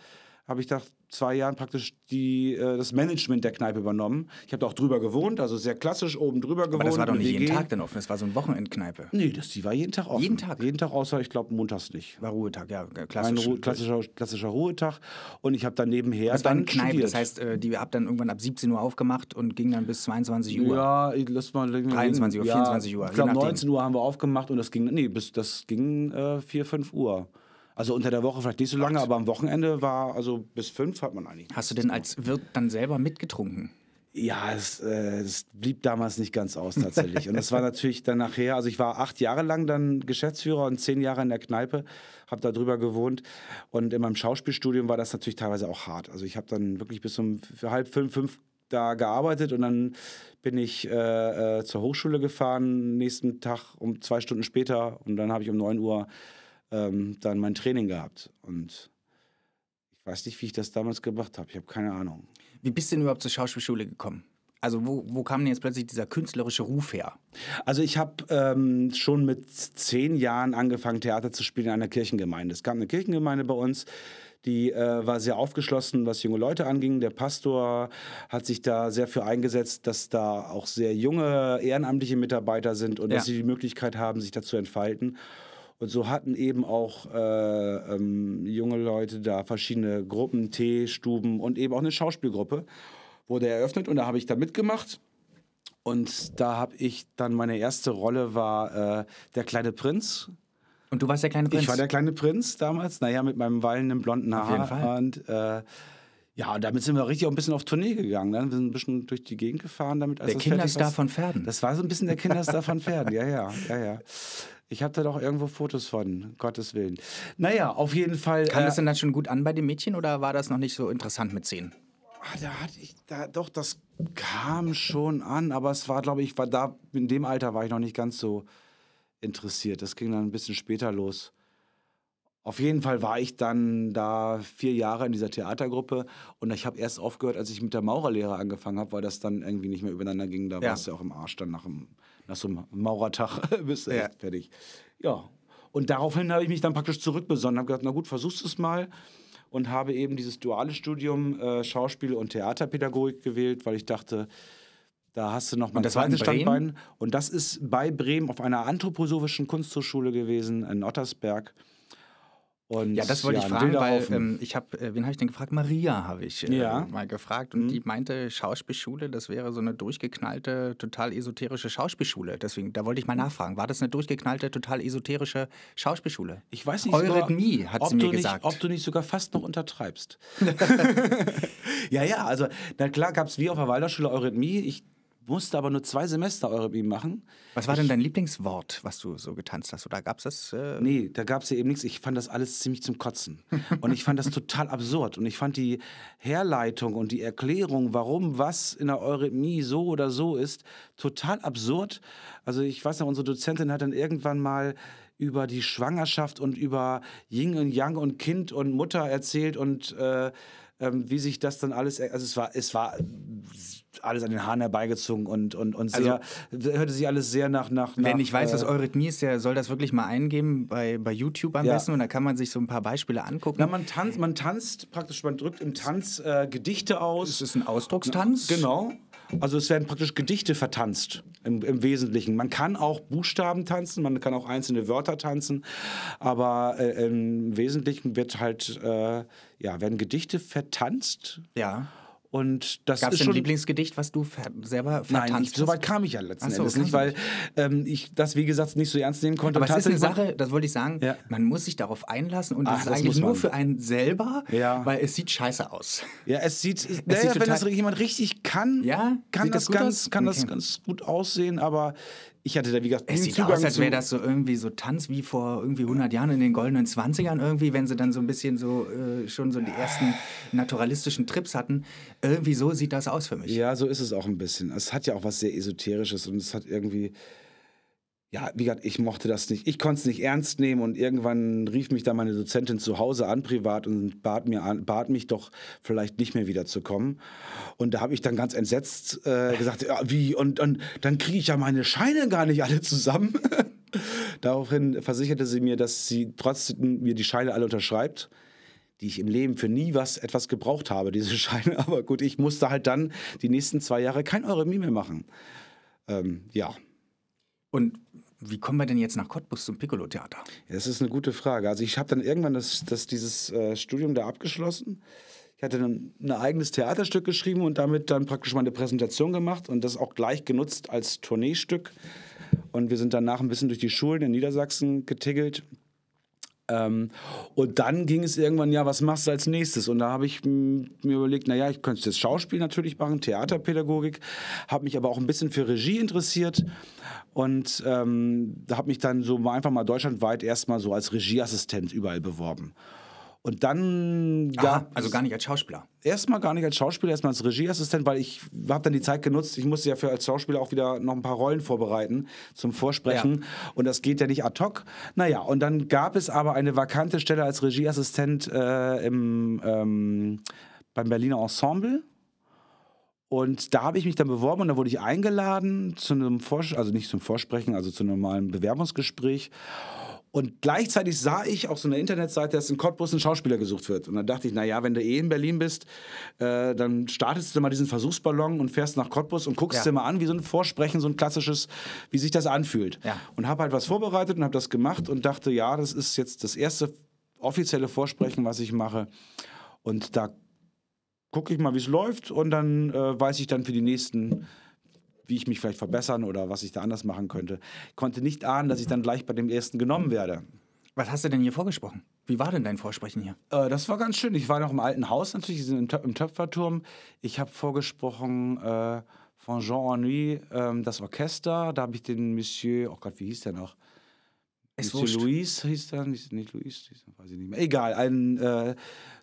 habe ich nach zwei Jahren praktisch die, äh, das Management der Kneipe übernommen. Ich habe da auch drüber gewohnt, also sehr klassisch oben drüber gewohnt. Aber das war doch nicht WG. jeden Tag dann offen, das war so ein Wochenendkneipe. Nee, das, die war jeden Tag offen. Jeden Tag? Jeden Tag, außer ich glaube montags nicht. War Ruhetag, ja, klassisch. Ruhe, klassischer, klassischer Ruhetag. Und ich habe dann nebenher das war dann eine Kneipe, studiert. das heißt, äh, die habt dann irgendwann ab 17 Uhr aufgemacht und ging dann bis 22 Uhr. Ja, lass mal 23 Uhr, 24 Uhr, Ich glaube, nachdem. 19 Uhr haben wir aufgemacht und das ging, nee, bis, das ging äh, 4, 5 Uhr. Also unter der Woche vielleicht nicht so lange, aber am Wochenende war, also bis 5 hat man eigentlich. Hast du denn als Wirt dann selber mitgetrunken? Ja, es, äh, es blieb damals nicht ganz aus tatsächlich. und das war natürlich dann nachher, also ich war acht Jahre lang dann Geschäftsführer und zehn Jahre in der Kneipe, habe da drüber gewohnt. Und in meinem Schauspielstudium war das natürlich teilweise auch hart. Also ich habe dann wirklich bis um halb fünf, fünf da gearbeitet und dann bin ich äh, äh, zur Hochschule gefahren, nächsten Tag um zwei Stunden später und dann habe ich um 9 Uhr ähm, dann mein Training gehabt. Und ich weiß nicht, wie ich das damals gemacht habe. Ich habe keine Ahnung. Wie bist du denn überhaupt zur Schauspielschule gekommen? Also wo, wo kam denn jetzt plötzlich dieser künstlerische Ruf her? Also ich habe ähm, schon mit zehn Jahren angefangen, Theater zu spielen in einer Kirchengemeinde. Es gab eine Kirchengemeinde bei uns, die äh, war sehr aufgeschlossen, was junge Leute anging. Der Pastor hat sich da sehr für eingesetzt, dass da auch sehr junge ehrenamtliche Mitarbeiter sind und Ja. dass sie die Möglichkeit haben, sich da zu entfalten. Und so hatten eben auch äh, ähm, junge Leute da verschiedene Gruppen, Teestuben und eben auch eine Schauspielgruppe wurde eröffnet und da habe ich da mitgemacht. Und da habe ich dann meine erste Rolle war äh, der kleine Prinz. Und du warst der kleine Prinz? Ich war der kleine Prinz damals, naja, mit meinem wallenden blonden Haar. Auf jeden Fall. Und äh, ja, und damit sind wir richtig auch ein bisschen auf Tournee gegangen. Ne? Wir sind ein bisschen durch die Gegend gefahren damit. der Kinderstar von Pferden. Das war so ein bisschen der Kinderstar von Pferden, ja, ja, ja, ja. Ich habe da doch irgendwo Fotos von, Gottes Willen. Naja, auf jeden Fall. Kam äh, das denn dann schon gut an bei den Mädchen oder war das noch nicht so interessant mit 10? Ah, da hatte ich, da, doch, das kam schon an, aber es war, glaube ich, war da, in dem Alter war ich noch nicht ganz so interessiert. Das ging dann ein bisschen später los. Auf jeden Fall war ich dann da vier Jahre in dieser Theatergruppe und ich habe erst aufgehört, als ich mit der Maurerlehre angefangen habe, weil das dann irgendwie nicht mehr übereinander ging. Da Ja. warst du ja auch im Arsch dann nach, dem, nach so einem Maurertag bist du Ja. echt fertig. Ja. Und daraufhin habe ich mich dann praktisch zurückbesonnen, habe gesagt, na gut, versuchst es mal und habe eben dieses duale Studium äh, Schauspiel und Theaterpädagogik gewählt, weil ich dachte, da hast du noch mal ein zweites? Standbein. Und das ist bei Bremen auf einer anthroposophischen Kunsthochschule gewesen, in Ottersberg. Und, Ja, das wollte ich ein fragen, weil ähm, ich habe, äh, wen habe ich denn gefragt? Maria habe ich äh, Ja. mal gefragt und die meinte, Schauspielschule, das wäre so eine durchgeknallte, total esoterische Schauspielschule. Deswegen, da wollte ich mal nachfragen, war das eine durchgeknallte, total esoterische Schauspielschule? ich weiß nicht, Eurythmie, hat ob sie mir du nicht, gesagt. Ob du nicht sogar fast noch untertreibst. ja, ja, also na klar gab es wie auf der Waldorfschule Eurythmie. Ich musste aber nur zwei Semester Eurythmie machen. Was war denn dein Lieblingswort, was du so getanzt hast? Oder gab es das? Äh, Nee, da gab es ja eben nichts. Ich fand das alles ziemlich zum Kotzen. Und ich fand das total absurd. Und ich fand die Herleitung und die Erklärung, warum was in der Eurythmie so oder so ist, total absurd. Also ich weiß noch, unsere Dozentin hat dann irgendwann mal über die Schwangerschaft und über Yin und Yang und Kind und Mutter erzählt und äh, ähm, wie sich das dann alles, also es war, es war alles an den Haaren herbeigezogen und, und, und sehr, hörte sich alles sehr nach, nach, Wer nach, nicht weiß, was äh, Eurythmie ist, der soll das wirklich mal eingeben bei, bei YouTube am Ja. besten und da kann man sich so ein paar Beispiele angucken. Na, man tanzt, man tanzt praktisch, man drückt im Tanz äh, Gedichte aus. es ist ein Ausdruckstanz. Genau. Also es werden praktisch Gedichte vertanzt im, im Wesentlichen. Man kann auch Buchstaben tanzen, man kann auch einzelne Wörter tanzen, aber äh, im Wesentlichen wird halt, äh, ja, werden Gedichte vertanzt Ja. Und das Gab es ist ein. Lieblingsgedicht, was du ver selber vertanzt Nein, ich, so weit kam ich ja letzten so, Endes nicht, weil ähm, ich das, wie gesagt, nicht so ernst nehmen konnte. Aber es ist eine Sache, das wollte ich sagen, Ja. man muss sich darauf einlassen und Ach, das ist das eigentlich nur für einen selber, Ja. weil es sieht scheiße aus. Ja, es sieht, es naja, sieht wenn das jemand richtig kann, Ja? kann, Sieht das, das ganz, aus? kann das Okay. ganz gut aussehen, aber ich hatte da, wie gesagt, Es sieht Zugang aus, als wäre das so irgendwie so Tanz wie vor irgendwie 100 Jahren in den goldenen 20ern irgendwie, wenn sie dann so ein bisschen so äh, schon so die ersten naturalistischen Trips hatten. Irgendwie so sieht das aus für mich. Ja, so ist es auch ein bisschen. Es hat ja auch was sehr Esoterisches und es hat irgendwie. Ja, wie gesagt, ich mochte das nicht. Ich konnte es nicht ernst nehmen und irgendwann rief mich dann meine Dozentin zu Hause an, privat, und bat, mir an, bat mich doch vielleicht nicht mehr wiederzukommen. Und da habe ich dann ganz entsetzt äh, gesagt, ja, wie? Und, und dann kriege ich ja meine Scheine gar nicht alle zusammen. Daraufhin versicherte sie mir, dass sie trotzdem mir die Scheine alle unterschreibt. die ich im Leben für nie was etwas gebraucht habe, diese Scheine. Aber gut, ich musste halt dann die nächsten zwei Jahre kein Euremie mehr machen. Ähm, ja. Und wie kommen wir denn jetzt nach Cottbus zum Piccolo-Theater? Das ist eine gute Frage. Also ich habe dann irgendwann das, das, dieses äh, Studium da abgeschlossen. Ich hatte dann ein eigenes Theaterstück geschrieben und damit dann praktisch meine Präsentation gemacht und das auch gleich genutzt als Tourneestück. Und wir sind danach ein bisschen durch die Schulen in Niedersachsen getingelt ähm, und dann ging es irgendwann, ja, was machst du als nächstes? Und da habe ich mir überlegt, naja, ich könnte das Schauspiel natürlich machen, Theaterpädagogik, habe mich aber auch ein bisschen für Regie interessiert und ähm, habe mich dann so einfach mal deutschlandweit erstmal so als Regieassistent überall beworben. Und dann gab also gar nicht als Schauspieler. Erstmal gar nicht als Schauspieler, erstmal als Regieassistent, weil ich habe dann die Zeit genutzt. Ich musste ja für als Schauspieler auch wieder noch ein paar Rollen vorbereiten zum Vorsprechen. Ja. Und das geht ja nicht ad hoc. Naja, und dann gab es aber eine vakante Stelle als Regieassistent äh, im, ähm, beim Berliner Ensemble. Und da habe ich mich dann beworben und da wurde ich eingeladen zu einem Vors also nicht zum Vorsprechen, also zu einem normalen Bewerbungsgespräch. Und gleichzeitig sah ich auf so einer Internetseite, dass in Cottbus ein Schauspieler gesucht wird. Und dann dachte ich, naja, wenn du eh in Berlin bist, äh, dann startest du mal diesen Versuchsballon und fährst nach Cottbus und guckst ja. dir mal an, wie so ein Vorsprechen, so ein klassisches, wie sich das anfühlt. Ja. Und habe halt was vorbereitet und habe das gemacht und dachte, ja, das ist jetzt das erste offizielle Vorsprechen, was ich mache. Und da gucke ich mal, wie es läuft und dann äh, weiß ich dann für die nächsten wie ich mich vielleicht verbessern oder was ich da anders machen könnte. Ich konnte nicht ahnen, dass ich dann gleich bei dem ersten genommen werde. Was hast du denn hier vorgesprochen? Wie war denn dein Vorsprechen hier? Äh, das war ganz schön. Ich war noch im alten Haus natürlich, im, im Töpferturm. Ich habe vorgesprochen äh, von Jean Ennui äh, das Orchester. Da habe ich den Monsieur, oh Gott, wie hieß der noch? Es Monsieur Louis hieß der, nicht, nicht weiß ich nicht mehr. Egal, ein äh,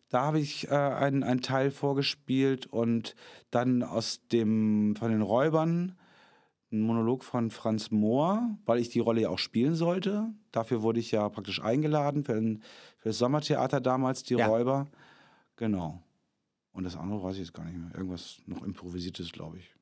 da habe ich äh, einen, einen Teil vorgespielt und dann aus dem, von den Räubern ein Monolog von Franz Mohr, weil ich die Rolle ja auch spielen sollte. Dafür wurde ich ja praktisch eingeladen für, ein, für das Sommertheater damals, die ja. Räuber. Genau. Und das andere weiß ich jetzt gar nicht mehr. Irgendwas noch improvisiertes, glaube ich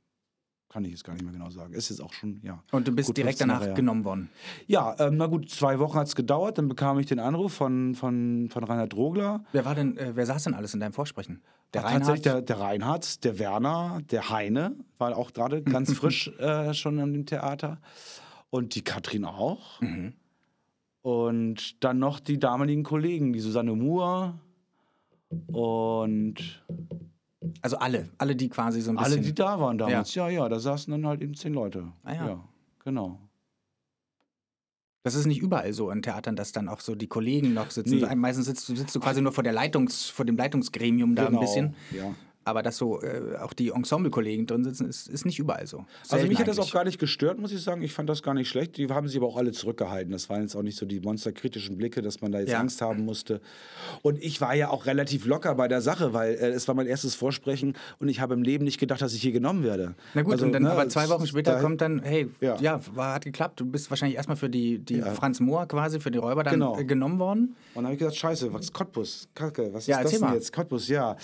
kann ich jetzt gar nicht mehr genau sagen. Ist jetzt auch schon, ja. Und du bist direkt danach genommen worden? Ja, ähm, na gut, zwei Wochen hat es gedauert. Dann bekam ich den Anruf von, von, von Reinhard Drogler. Wer war denn, äh, wer saß denn alles in deinem Vorsprechen? Der Ach, Reinhard? Tatsächlich der, der Reinhard, der Werner, der Heine, war auch gerade ganz frisch äh, schon an dem Theater. Und die Katrin auch. Mhm. Und dann noch die damaligen Kollegen, die Susanne Moore und also alle, alle, die quasi so ein bisschen. Alle, die da waren damals, ja, ja, ja da saßen dann halt eben zehn Leute. Ah, ja. ja, genau. Das ist nicht überall so in Theatern, dass dann auch so die Kollegen noch sitzen. Nee. Meistens sitzt, sitzt, du quasi nur vor, der Leitungs, vor dem Leitungsgremium da genau. ein bisschen. Ja. Aber dass so äh, auch die Ensemble-Kollegen drin sitzen, ist, ist nicht überall so. Selten also mich hat das auch gar nicht gestört, muss ich sagen. Ich fand das gar nicht schlecht. Die haben sich aber auch alle zurückgehalten. Das waren jetzt auch nicht so die monsterkritischen Blicke, dass man da jetzt ja. Angst haben musste. Und ich war ja auch relativ locker bei der Sache, weil äh, es war mein erstes Vorsprechen und ich habe im Leben nicht gedacht, dass ich hier genommen werde. Na gut, also, und dann ne, aber zwei Wochen später kommt dann, hey, ja, ja war, hat geklappt. Du bist wahrscheinlich erstmal für die, die ja. Franz Mohr quasi, für die Räuber dann genau. genommen worden. Und dann habe ich gesagt, scheiße, was ist Cottbus? Kacke, was ist das denn jetzt? Cottbus, ja.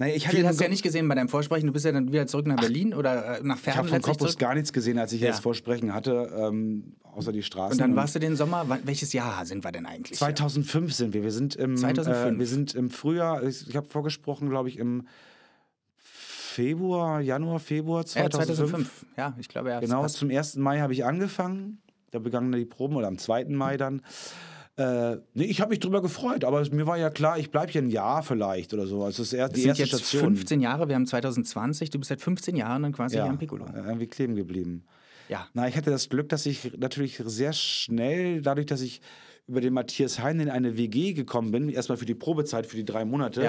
Naja, ich Viel hast du ja nicht gesehen bei deinem Vorsprechen. Du bist ja dann wieder zurück nach Berlin Ach, oder äh, nach Pferden. Ich habe von Cottbus gar nichts gesehen, als ich ja. das Vorsprechen hatte, ähm, außer die Straßen. Und dann warst du den Sommer. Welches Jahr sind wir denn eigentlich? 2005 sind wir. Wir sind im, 2005. Äh, wir sind im Frühjahr. Ich, ich habe vorgesprochen, glaube ich, im Februar, Januar, Februar 2005. Ja, 2005. Ja, ich glaube ja. Genau, zum 1. Mai habe ich angefangen. Da begannen die Proben oder am 2. Mai dann. Äh, nee, ich habe mich drüber gefreut, aber mir war ja klar, ich bleibe hier ein Jahr vielleicht oder so. Also das ist eher die erste jetzt Station. 15 Jahre, wir haben 2020, du bist seit 15 Jahren dann quasi ja, hier am Piccolo. Irgendwie kleben geblieben. Ja. Na, ich hatte das Glück, dass ich natürlich sehr schnell, dadurch, dass ich über den Matthias Hein in eine WG gekommen bin, erstmal für die Probezeit, für die drei Monate,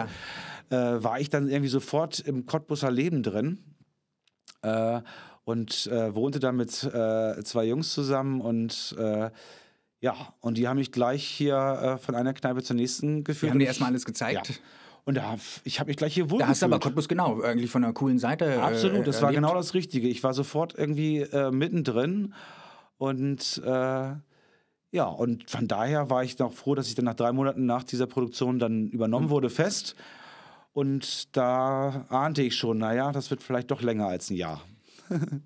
ja. äh, war ich dann irgendwie sofort im Cottbusser Leben drin. Äh, und äh, wohnte dann mit äh, zwei Jungs zusammen und äh, ja, und die haben mich gleich hier äh, von einer Kneipe zur nächsten geführt. Die haben dir erstmal alles gezeigt? Ja. Und da, ich habe mich gleich hier wohl. Da hast du aber Cottbus genau, eigentlich von einer coolen Seite. Äh, Absolut, das war genau das Richtige. Ich war sofort irgendwie äh, mittendrin und äh, ja, und von daher war ich noch froh, dass ich dann nach drei Monaten nach dieser Produktion dann übernommen mhm. wurde, fest. Und da ahnte ich schon, naja, das wird vielleicht doch länger als ein Jahr.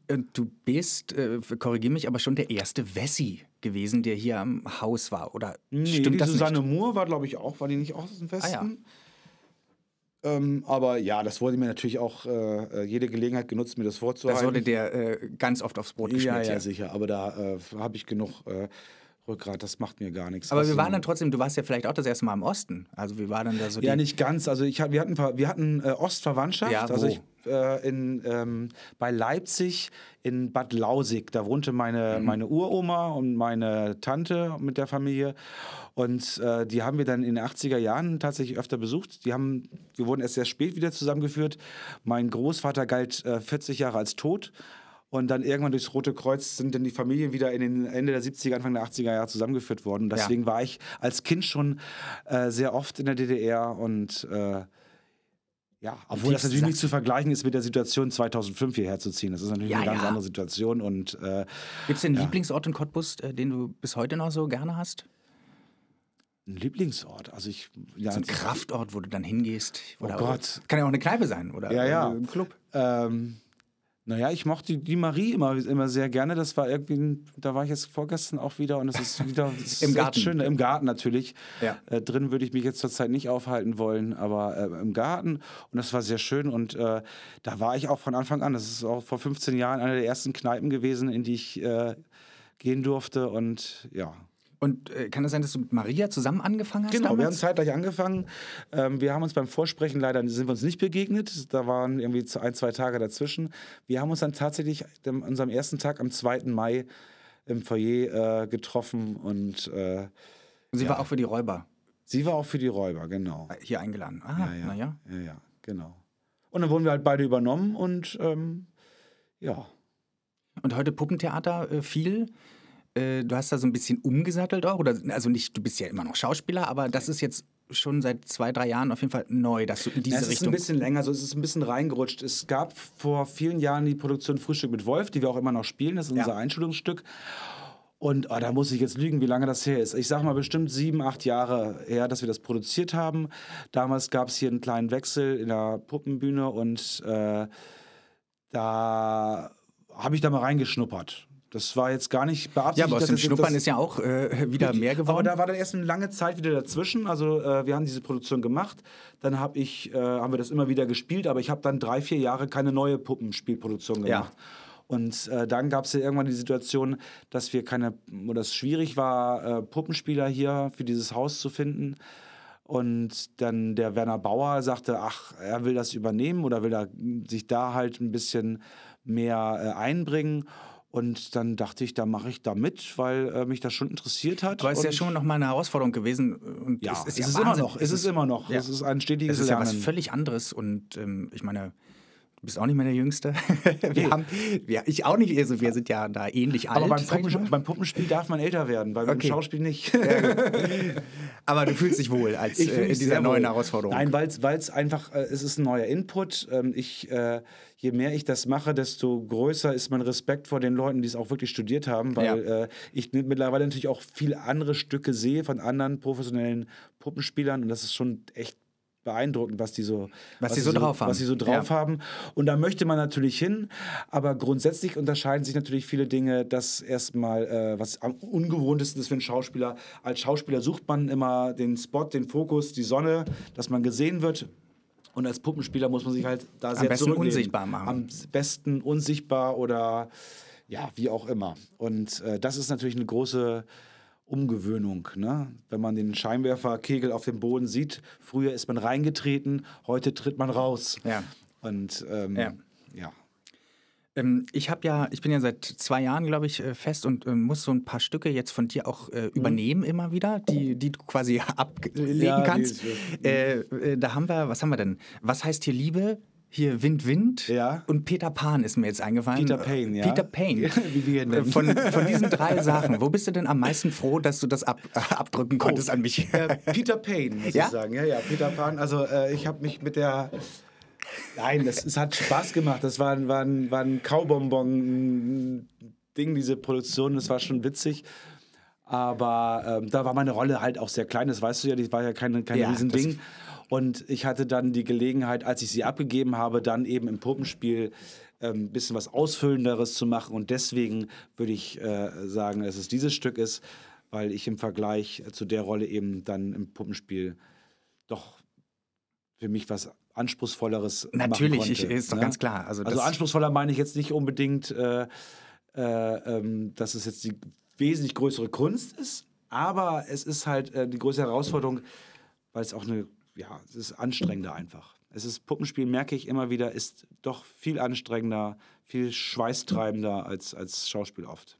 Äh, du bist, äh, korrigier mich, aber schon der erste Wessi gewesen, der hier am Haus war, oder nee, stimmt die das Susanne nicht? Moore war, glaube ich, auch, war die nicht auch aus dem Westen? Ah, ja. Ähm, aber ja, das wurde mir natürlich auch äh, jede Gelegenheit genutzt, mir das vorzuhalten. Das wurde der äh, ganz oft aufs Brot ja, geschmiert. ja, sicher. Aber da äh, habe ich genug äh, Rückgrat. Das macht mir gar nichts. Aber wir Also, waren dann trotzdem, du warst ja vielleicht auch das erste Mal im Osten. Also wie war dann da so. Ja, nicht ganz. Also ich, wir hatten, wir hatten äh, Ostverwandtschaft. Ja, also wo? ich äh, in, ähm, bei Leipzig in Bad Lausig. Da wohnte meine, Mhm. meine Uroma und meine Tante mit der Familie. Und äh, die haben wir dann in den 80er Jahren tatsächlich öfter besucht. Die haben, wir wurden erst sehr spät wieder zusammengeführt. Mein Großvater galt äh, 40 Jahre als tot. Und dann irgendwann durchs Rote Kreuz sind dann die Familien wieder in den Ende der 70er, Anfang der 80er Jahre zusammengeführt worden. Deswegen war ich als Kind schon äh, sehr oft in der DDR und äh, ja, obwohl das natürlich nicht zu vergleichen ist mit der Situation 2005 hierher zu ziehen. Das ist natürlich Ja, eine ganz ja. andere Situation und äh, Gibt es denn einen Lieblingsort in Cottbus, äh, den du bis heute noch so gerne hast? ein Lieblingsort. Also ich ja, So ein Kraftort, wo du dann hingehst? Oder, Oh Gott. Kann ja auch eine Kneipe sein oder Ja, ja. ein Club. Ähm, naja, ich mochte die Marie immer, immer sehr gerne. Das war irgendwie, da war ich jetzt vorgestern auch wieder und es ist wieder es ist Im echt Garten. Schön, im Garten natürlich. Ja. Äh, drin würde ich mich jetzt zurzeit nicht aufhalten wollen, aber äh, im Garten und das war sehr schön und äh, da war ich auch von Anfang an. Das ist auch vor 15 Jahren eine der ersten Kneipen gewesen, in die ich äh, gehen durfte und ja. Und äh, kann es sein, dass du mit Maria zusammen angefangen hast Genau, wir haben damals? zeitgleich angefangen. Ähm, wir haben uns beim Vorsprechen leider sind wir uns nicht begegnet. Da waren irgendwie ein, zwei Tage dazwischen. Wir haben uns dann tatsächlich an unserem ersten Tag am 2. Mai im Foyer äh, getroffen und äh, Sie war auch für die Räuber sie war auch für die Räuber, genau. äh, hier eingeladen. Ah, ja, ja. naja. ja, ja, genau. Und dann wurden wir halt beide übernommen und ähm, ja. Und heute Puppentheater äh, viel. Äh, du hast da so ein bisschen umgesattelt auch. Oder, also nicht, du bist ja immer noch Schauspieler, aber das ist jetzt schon seit zwei, drei Jahren auf jeden Fall neu, dass du in diese Ja, es ist Richtung. ein bisschen länger, so es ist ein bisschen reingerutscht. Es gab vor vielen Jahren die Produktion Frühstück mit Wolf, die wir auch immer noch spielen. Das ist Ja. unser Einschulungsstück. Und oh, da muss ich jetzt lügen, wie lange das her ist. Ich sage mal bestimmt sieben, acht Jahre her, dass wir das produziert haben. Damals gab es hier einen kleinen Wechsel in der Puppenbühne und äh, da habe ich da mal reingeschnuppert. Das war jetzt gar nicht beabsichtigt. ja, aber aus dem Schnuppern ist ja auch äh, wieder mehr geworden. aber da war dann erst eine lange Zeit wieder dazwischen. Also äh, wir haben diese Produktion gemacht. Dann hab ich, äh, haben wir das immer wieder gespielt, aber ich habe dann drei, vier Jahre keine neue Puppenspielproduktion Ja. gemacht. Und äh, dann gab es ja irgendwann die Situation, dass wir keine, oder es schwierig war, äh, Puppenspieler hier für dieses Haus zu finden. Und dann der Werner Bauer sagte, ach, er will das übernehmen oder will er sich da halt ein bisschen mehr äh, einbringen. Und dann dachte ich, da mache ich da mit, weil äh, mich das schon interessiert hat. aber es ist ja schon nochmal eine Herausforderung gewesen. Und ja, es ist, es ja ist immer noch. Es ist immer noch. Ja. Es ist ein stetiges Es ist ja was Lernen. völlig anderes und ähm, ich meine, du bist auch nicht mehr der Jüngste. wir haben, wir, ich auch nicht, also wir sind ja da ähnlich alt. Aber beim, Puppen, beim Puppenspiel darf man älter werden, beim Okay. Schauspiel nicht. Aber du fühlst dich wohl als äh, in dieser neuen wohl. Herausforderung. Nein, weil es einfach, äh, es ist ein neuer Input. Ähm, ich, äh, je mehr ich das mache, desto größer ist mein Respekt vor den Leuten, die es auch wirklich studiert haben, weil Ja. äh, ich mi- mittlerweile natürlich auch viele andere Stücke sehe von anderen professionellen Puppenspielern und das ist schon echt beeindruckend, was die so, Was die so drauf haben. Was sie so drauf Ja. haben. Und da möchte man natürlich hin, aber grundsätzlich unterscheiden sich natürlich viele Dinge, dass erstmal, äh, was am ungewohntesten ist für einen Schauspieler. Als Schauspieler sucht man immer den Spot, den Fokus, die Sonne, dass man gesehen wird. Und als Puppenspieler muss man sich halt da sehr besten zurücknehmen. unsichtbar machen. Am besten unsichtbar oder ja, wie auch immer. Und äh, das ist natürlich eine große Umgewöhnung. Ne? Wenn man den Scheinwerferkegel auf dem Boden sieht, früher ist man reingetreten, heute tritt man raus. Ja. Und ähm, Ja. ja. Ähm, ich habe ja, ich bin ja seit zwei Jahren, glaube ich, äh, fest und ähm, muss so ein paar Stücke jetzt von dir auch äh, übernehmen immer wieder, die, die du quasi ablegen Ja, kannst. Äh, äh, da haben wir, was haben wir denn? Was heißt hier Liebe? Hier Wind, Wind Ja. und Peter Pan ist mir jetzt eingefallen. Peter Payne, ja. Peter Payne. Wie wir ihn nennen. von, von diesen drei Sachen, wo bist du denn am meisten froh, dass du das ab, äh, abdrücken konntest an mich? Äh, Peter Payne, muss Ja? ich sagen. Ja, ja, Peter Pan. Also äh, ich habe mich mit der. Nein, das, es hat Spaß gemacht. Das war, ein- war ein, war ein Kaubonbon-Ding, diese Produktion. Das war schon witzig. Aber ähm, da war meine Rolle halt auch sehr klein. Das weißt du ja, die war ja keine, kein Ja, Riesending. Und ich hatte dann die Gelegenheit, als ich sie abgegeben habe, dann eben im Puppenspiel ein ähm, bisschen was Ausfüllenderes zu machen. Und deswegen würde ich äh, sagen, dass es dieses Stück ist, weil ich im Vergleich zu der Rolle eben dann im Puppenspiel doch für mich was anspruchsvolleres Natürlich, konnte, ich, ist doch ne? ganz klar. Also, Also anspruchsvoller meine ich jetzt nicht unbedingt, äh, äh, ähm, dass es jetzt die wesentlich größere Kunst ist, aber es ist halt äh, die größere Herausforderung, weil es auch eine, ja, es ist anstrengender einfach. Es ist Puppenspiel, merke ich immer wieder, ist doch viel anstrengender, viel schweißtreibender als, als Schauspiel oft.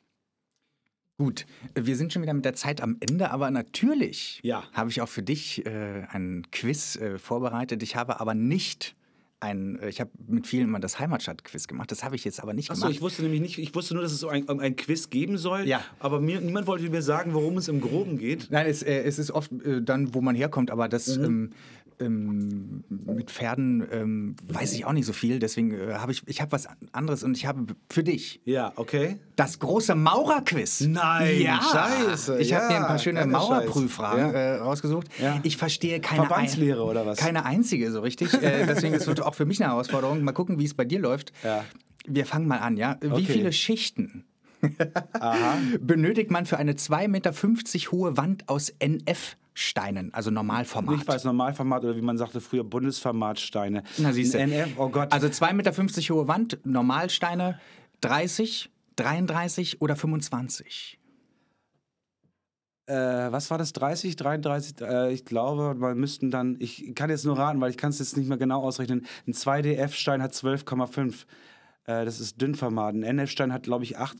Gut, wir sind schon wieder mit der Zeit am Ende, aber natürlich Ja. habe ich auch für dich äh, einen Quiz äh, vorbereitet. Ich habe aber nicht ein, äh, ich habe mit vielen immer das Heimatstadt-Quiz gemacht. Das habe ich jetzt aber nicht Achso, gemacht. ich wusste nämlich nicht, ich wusste nur, dass es so ein, ein Quiz geben soll, Ja. aber mir, niemand wollte mir sagen, worum es im Groben geht. Nein, es, äh, es ist oft äh, dann, wo man herkommt, aber das Mhm. ähm, ähm, mit Pferden ähm, weiß ich auch nicht so viel. Deswegen äh, habe ich, ich habe was anderes und ich habe für dich Ja, okay. das große Maurerquiz. Nein, ja. scheiße, Ich habe ja, mir ein paar schöne Maurerprüffragen äh, rausgesucht. Ja. Ich verstehe keine Verbandslehre ein- oder was? Keine einzige so richtig. äh, deswegen es wird auch für mich eine Herausforderung. Mal gucken, wie es bei dir läuft. Ja. Wir fangen mal an, ja. Wie Okay. viele Schichten. benötigt man für eine 2,50 Meter hohe Wand aus NF-Steinen, also Normalformat? Nicht weiß Normalformat oder wie man sagte früher Bundesformatsteine. Na, siehst du. NF, oh Gott. Also 2,50 Meter hohe Wand, Normalsteine, 30, 33 oder 25? äh, was war das? 30, 33? Äh, ich glaube, man müssten dann, ich kann jetzt nur raten, weil ich kann es jetzt nicht mehr genau ausrechnen. Ein 2DF-Stein hat 12,5. Äh, das ist Dünnformat. Ein NF-Stein hat, glaube ich, 8,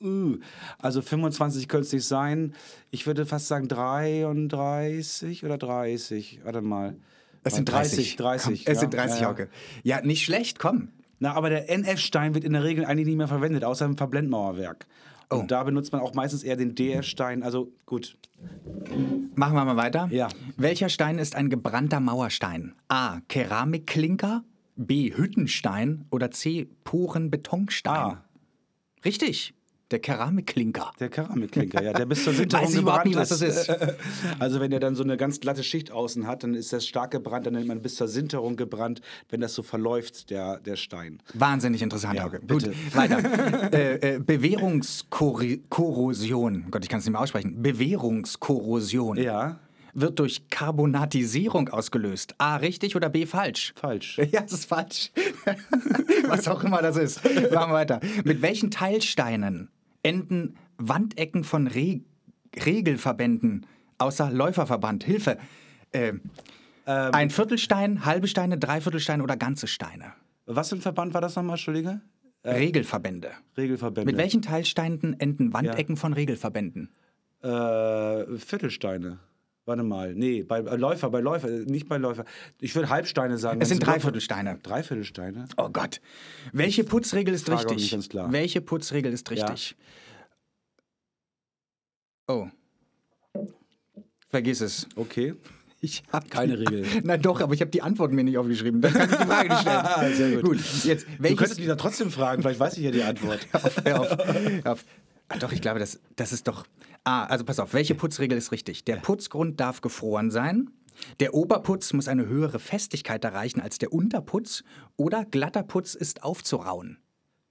uh, also 25 könnte es nicht sein. Ich würde fast sagen 33 oder 30. Warte mal. Es sind 30. 30. Komm, es ja. sind 30, ja, ja. Hauke. Ja, nicht schlecht, komm. Na, aber der NF-Stein wird in der Regel eigentlich nicht mehr verwendet, außer im Verblendmauerwerk. Oh. Und da benutzt man auch meistens eher den DF-Stein. Also gut. Machen wir mal weiter. Ja. Welcher Stein ist ein gebrannter Mauerstein? A. Keramikklinker, B. Hüttenstein oder C. Porenbetonstein? Ah. Richtig, der Keramikklinker. Der Keramikklinker, ja, der bis zur Sinterung Weiß ich überhaupt gebrannt nicht, was das ist. Also wenn der dann so eine ganz glatte Schicht außen hat, dann ist das stark gebrannt, dann nennt man bis zur Sinterung gebrannt, wenn das so verläuft, der, der Stein. Wahnsinnig interessant, Ja. Gut, weiter. äh, äh, Bewährungskorrosion, Gott, ich kann es nicht mehr aussprechen. Bewährungskorrosion Ja, wird durch Karbonatisierung ausgelöst. A, richtig oder B, falsch? falsch. Ja, das ist falsch. Was auch immer das ist. Machen wir weiter. Mit welchen Teilsteinen enden Wandecken von Re Regelverbänden außer Läuferverband? Hilfe. Äh, ein Viertelstein, halbe Steine, Dreiviertelsteine oder ganze Steine? Was für ein Verband war das nochmal, Entschuldige? Regelverbände. Regelverbände. Mit welchen Teilsteinen enden Wandecken von Regelverbänden? Äh, Viertelsteine. Warte mal. Nee, bei äh, Läufer, bei Läufer, äh, nicht bei Läufer. Ich würde Halbsteine sagen. Es sind Dreiviertelsteine. Dreiviertelsteine? Oh Gott. Welche Putzregel ist Frage richtig? nicht ganz klar. Welche Putzregel ist richtig? Oh. Vergiss es. Okay. Ich habe Keine Regel. Na doch, aber ich habe die Antwort mir nicht aufgeschrieben. Dann kann ich die Frage nicht stellen. Sehr gut. jetzt Du welches könntest mich da trotzdem fragen, vielleicht weiß ich ja die Antwort. Hör auf, hör auf. Ah, doch, ich glaube, das, das ist doch. Ah, also pass auf, welche Putzregel ist richtig? Der Putzgrund darf gefroren sein. Der Oberputz muss eine höhere Festigkeit erreichen als der Unterputz oder glatter Putz ist aufzurauen.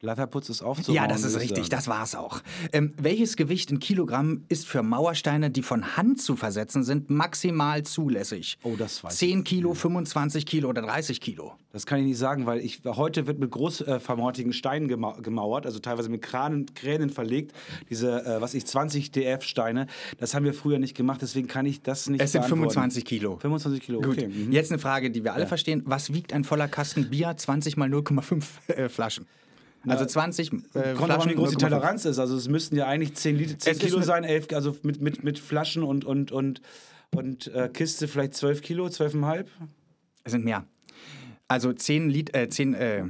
Latterputz ist aufzubauen. Ja, das ist ich richtig, sagen. das war's auch. Ähm, welches Gewicht in Kilogramm ist für Mauersteine, die von Hand zu versetzen sind, maximal zulässig? Oh, das weiß 10 Kilo, 25 Kilo oder 30 Kilo? Das kann ich nicht sagen, weil ich, heute wird mit großformatigen Steinen gemau gemauert, also teilweise mit Kranen, Kränen verlegt. Diese, äh, was ich, 20 DF-Steine. Das haben wir früher nicht gemacht, deswegen kann ich das nicht Es sind beantworten. 25 Kilo. 25 Kilo, Gut, okay. Mhm. jetzt eine Frage, die wir alle verstehen. Was wiegt ein voller Kasten Bier 20 mal 0,5 äh, Flaschen? Also 20 äh, Kommt drauf an, Flaschen, wie groß die 0,5. Toleranz ist. Also es müssten ja eigentlich 10, Liter, 10 Es Kilo sein, 11, also mit, mit, mit Flaschen und, und, und, und äh, Kiste vielleicht 12 Kilo, 12,5. Es sind mehr. Also 10 Liter, äh, 10, äh,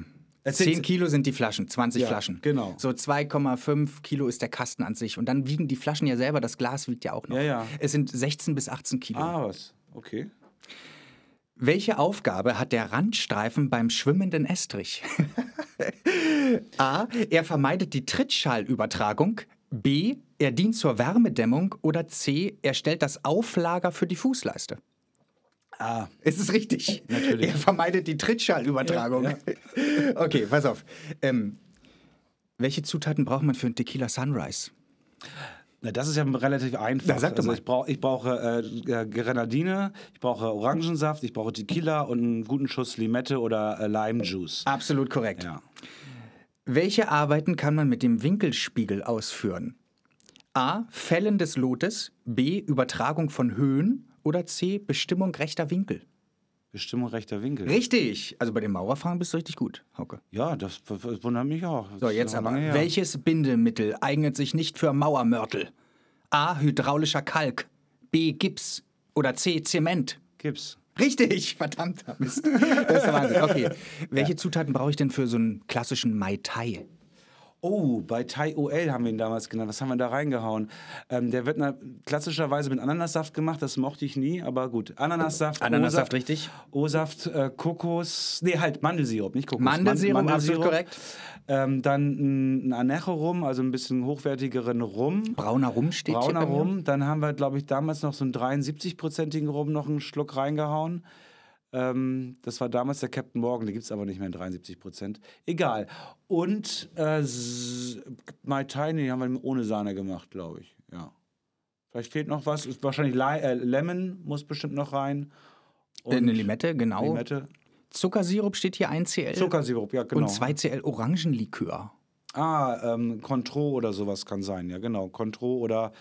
10 10 Kilo sind die Flaschen, 20 Ja, Flaschen. genau. So 2,5 Kilo ist der Kasten an sich. Und dann wiegen die Flaschen ja selber, das Glas wiegt ja auch noch. Ja, ja. Es sind 16 bis 18 Kilo. Ah, was? Okay. Welche Aufgabe hat der Randstreifen beim schwimmenden Estrich? A. Er vermeidet die Trittschallübertragung. B. Er dient zur Wärmedämmung. Oder C. Er stellt das Auflager für die Fußleiste. Ah. Es ist richtig. Natürlich. Er vermeidet die Trittschallübertragung. Ja, ja. Okay, pass auf. Ähm, welche Zutaten braucht man für einen Tequila Sunrise? Na, das ist ja relativ einfach. Na, sag doch also mal. ich, brauch, ich brauche äh, Grenadine, ich brauche Orangensaft, ich brauche Tequila und einen guten Schuss Limette oder äh, Lime Juice. Absolut korrekt. Ja. Welche Arbeiten kann man mit dem Winkelspiegel ausführen? A. Fällen des Lotes. B. Übertragung von Höhen. Oder C. Bestimmung rechter Winkel. Bestimmung rechter Winkel. Richtig. Also bei dem Mauerfahren bist du richtig gut, Hauke. Ja, das, das wundert mich auch. Das So, jetzt aber. her. Welches Bindemittel eignet sich nicht für Mauermörtel? A. Hydraulischer Kalk. B. Gips. Oder C. Zement. Gips. Richtig, verdammter Mist. Das ist der Wahnsinn. Okay. Welche Zutaten brauche ich denn für so einen klassischen Mai Tai? Oh, bei Thai OL haben wir ihn damals genannt. Was haben wir da reingehauen? Ähm, der wird na, klassischerweise mit Ananassaft gemacht. Das mochte ich nie, aber gut. Ananassaft. Ananassaft, O-Saft, richtig. O-Saft, äh, Kokos. Nee, halt Mandelsirup, nicht Kokos. Mandelsirup, Man- absolut korrekt. Ähm, dann ein Anecho-Rum, also ein bisschen hochwertigeren Rum. Brauner Rum steht hier Brauner mir. Rum. Dann haben wir, glaube ich, damals noch so einen 73-prozentigen Rum noch einen Schluck reingehauen. Ähm, das war damals der Captain Morgan, den gibt es aber nicht mehr in 73 Prozent. Egal. Und äh, nee, die haben wir ohne Sahne gemacht, glaube ich. Ja. Vielleicht fehlt noch was. Ist wahrscheinlich Li äh, Lemon muss bestimmt noch rein. Äh, Eine Limette, genau. Limette. Zuckersirup steht hier 1 CL. Zuckersirup, ja, genau. Und 2 CL Orangenlikör. Ah, ähm, Contro oder sowas kann sein, ja, genau. Contro oder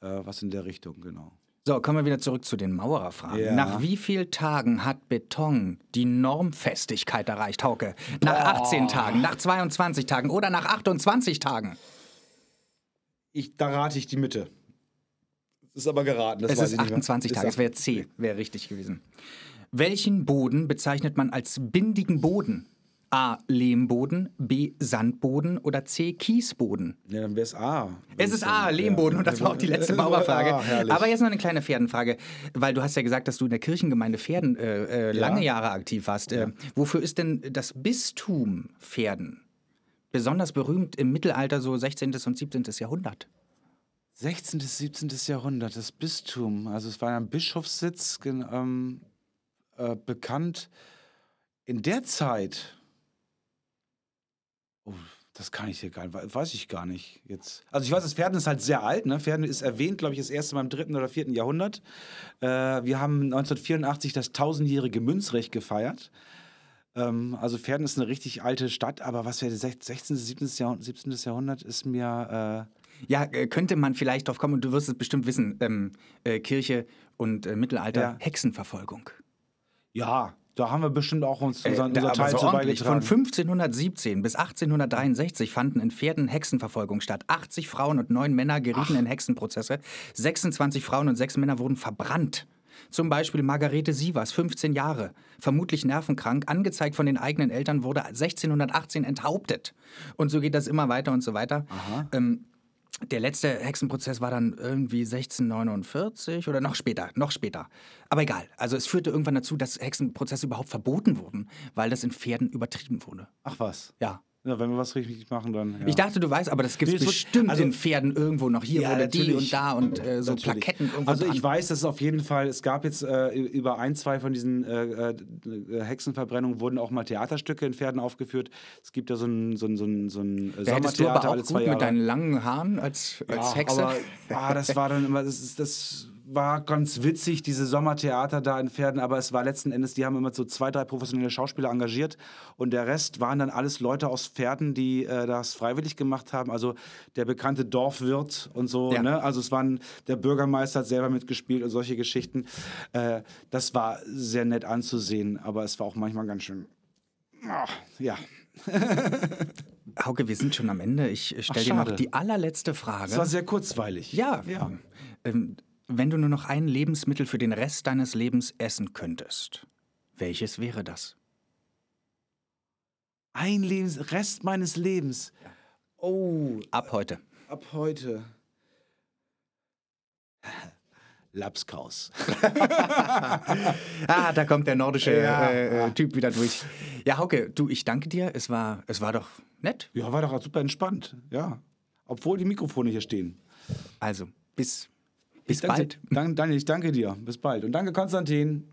äh, was in der Richtung, genau. So, kommen wir wieder zurück zu den Maurerfragen. Ja. Nach wie vielen Tagen hat Beton die Normfestigkeit erreicht, Hauke? Nach 18 Tagen, nach 22 Tagen oder nach 28 Tagen? Ich, da rate ich die Mitte. Das ist aber geraten. Das es weiß ist ich nicht mehr. 28 Ist Tage, es wäre C, wäre richtig gewesen. Welchen Boden bezeichnet man als bindigen Boden? A. Lehmboden, B. Sandboden oder C. Kiesboden? Ja, dann wäre es A. Es ist A, Lehmboden, und das war auch die letzte Mauerfrage. Ah. Aber jetzt noch eine kleine Pferdenfrage, weil du hast ja gesagt, dass du in der Kirchengemeinde Pferden äh, äh, lange Jahre aktiv warst. Äh, wofür ist denn das Bistum Pferden besonders berühmt im Mittelalter, so 16. und 17. Jahrhundert? 16. bis 17. Jahrhundert, das Bistum. Also es war ja ein Bischofssitz ähm, äh, bekannt. In der Zeit. Oh, das kann ich hier gar nicht, we- weiß ich gar nicht jetzt. Also ich weiß, das Pferden ist halt sehr alt. Ne? Pferden ist erwähnt, glaube ich, das erste Mal im dritten oder vierten Jahrhundert. Äh, wir haben 1984 das tausendjährige Münzrecht gefeiert. Ähm, also Pferden ist eine richtig alte Stadt, aber was wäre 16. 17. Jahrhundert, 17. Jahrhundert ist mir. Äh, Ja, äh, könnte man vielleicht drauf kommen, und du wirst es bestimmt wissen, ähm, äh, Kirche und äh, Mittelalter, Ja. Hexenverfolgung. Ja, da haben wir bestimmt auch uns unseren, Äh, unser Teil zu ordentlich. Von beigetragen. 1517 bis 1863 fanden in Pferden Hexenverfolgung statt. 80 Frauen und 9 Männer gerieten in Hexenprozesse. 26 Frauen und 6 Männer wurden verbrannt. Zum Beispiel Margarete Sievers, 15 Jahre, vermutlich nervenkrank, angezeigt von den eigenen Eltern, wurde 1618 enthauptet. Und so geht das immer weiter und so weiter. Ähm, der letzte Hexenprozess war dann irgendwie 1649 oder noch später, noch später. Aber egal. Also es führte irgendwann dazu, dass Hexenprozesse überhaupt verboten wurden, weil das in Pferden übertrieben wurde. Ach was. Ja. Ja, wenn wir was richtig machen, dann. Ja. Ich dachte, du weißt, aber das gibt Nee, es wird- bestimmt also- in Pferden irgendwo noch. Hier Ja, wurde die und da und äh, so Natürlich. Plaketten irgendwo Also ich dran. weiß, dass es auf jeden Fall, es gab jetzt äh, über ein, zwei von diesen äh, äh, Hexenverbrennungen wurden auch mal Theaterstücke in Pferden aufgeführt. Es gibt ja so ein, so ein, so ein, so ein Da du aber Sommertheater auch alle zwei gut Jahre. mit deinen langen Haaren als, als Ja, Hexe. Aber, ah, das war dann immer, das, ist, das war ganz witzig, diese Sommertheater da in Pferden, aber es war letzten Endes, die haben immer so zwei, drei professionelle Schauspieler engagiert und der Rest waren dann alles Leute aus Pferden, die äh, das freiwillig gemacht haben. Also der bekannte Dorfwirt und so, Ja. ne? Also es waren, der Bürgermeister hat selber mitgespielt und solche Geschichten. Äh, das war sehr nett anzusehen, aber es war auch manchmal ganz schön. ah, ja. Hauke, wir sind schon am Ende. Ich stelle dir noch die allerletzte Frage. Es war sehr kurzweilig. Ja, ja. Ähm, wenn du nur noch ein Lebensmittel für den Rest deines Lebens essen könntest, welches wäre das? Ein Lebens Rest meines Lebens. Oh, Ab heute. ab heute. Lapskaus. Ah, da kommt der nordische Ja. äh, äh, Typ wieder durch. Ja, Hauke, du, ich danke dir. Es war, es war doch nett. Ja, war doch super entspannt. Ja. Obwohl die Mikrofone hier stehen. Also, bis, bis danke- bald. Dank, Daniel, ich danke dir. Bis bald. Und danke, Konstantin.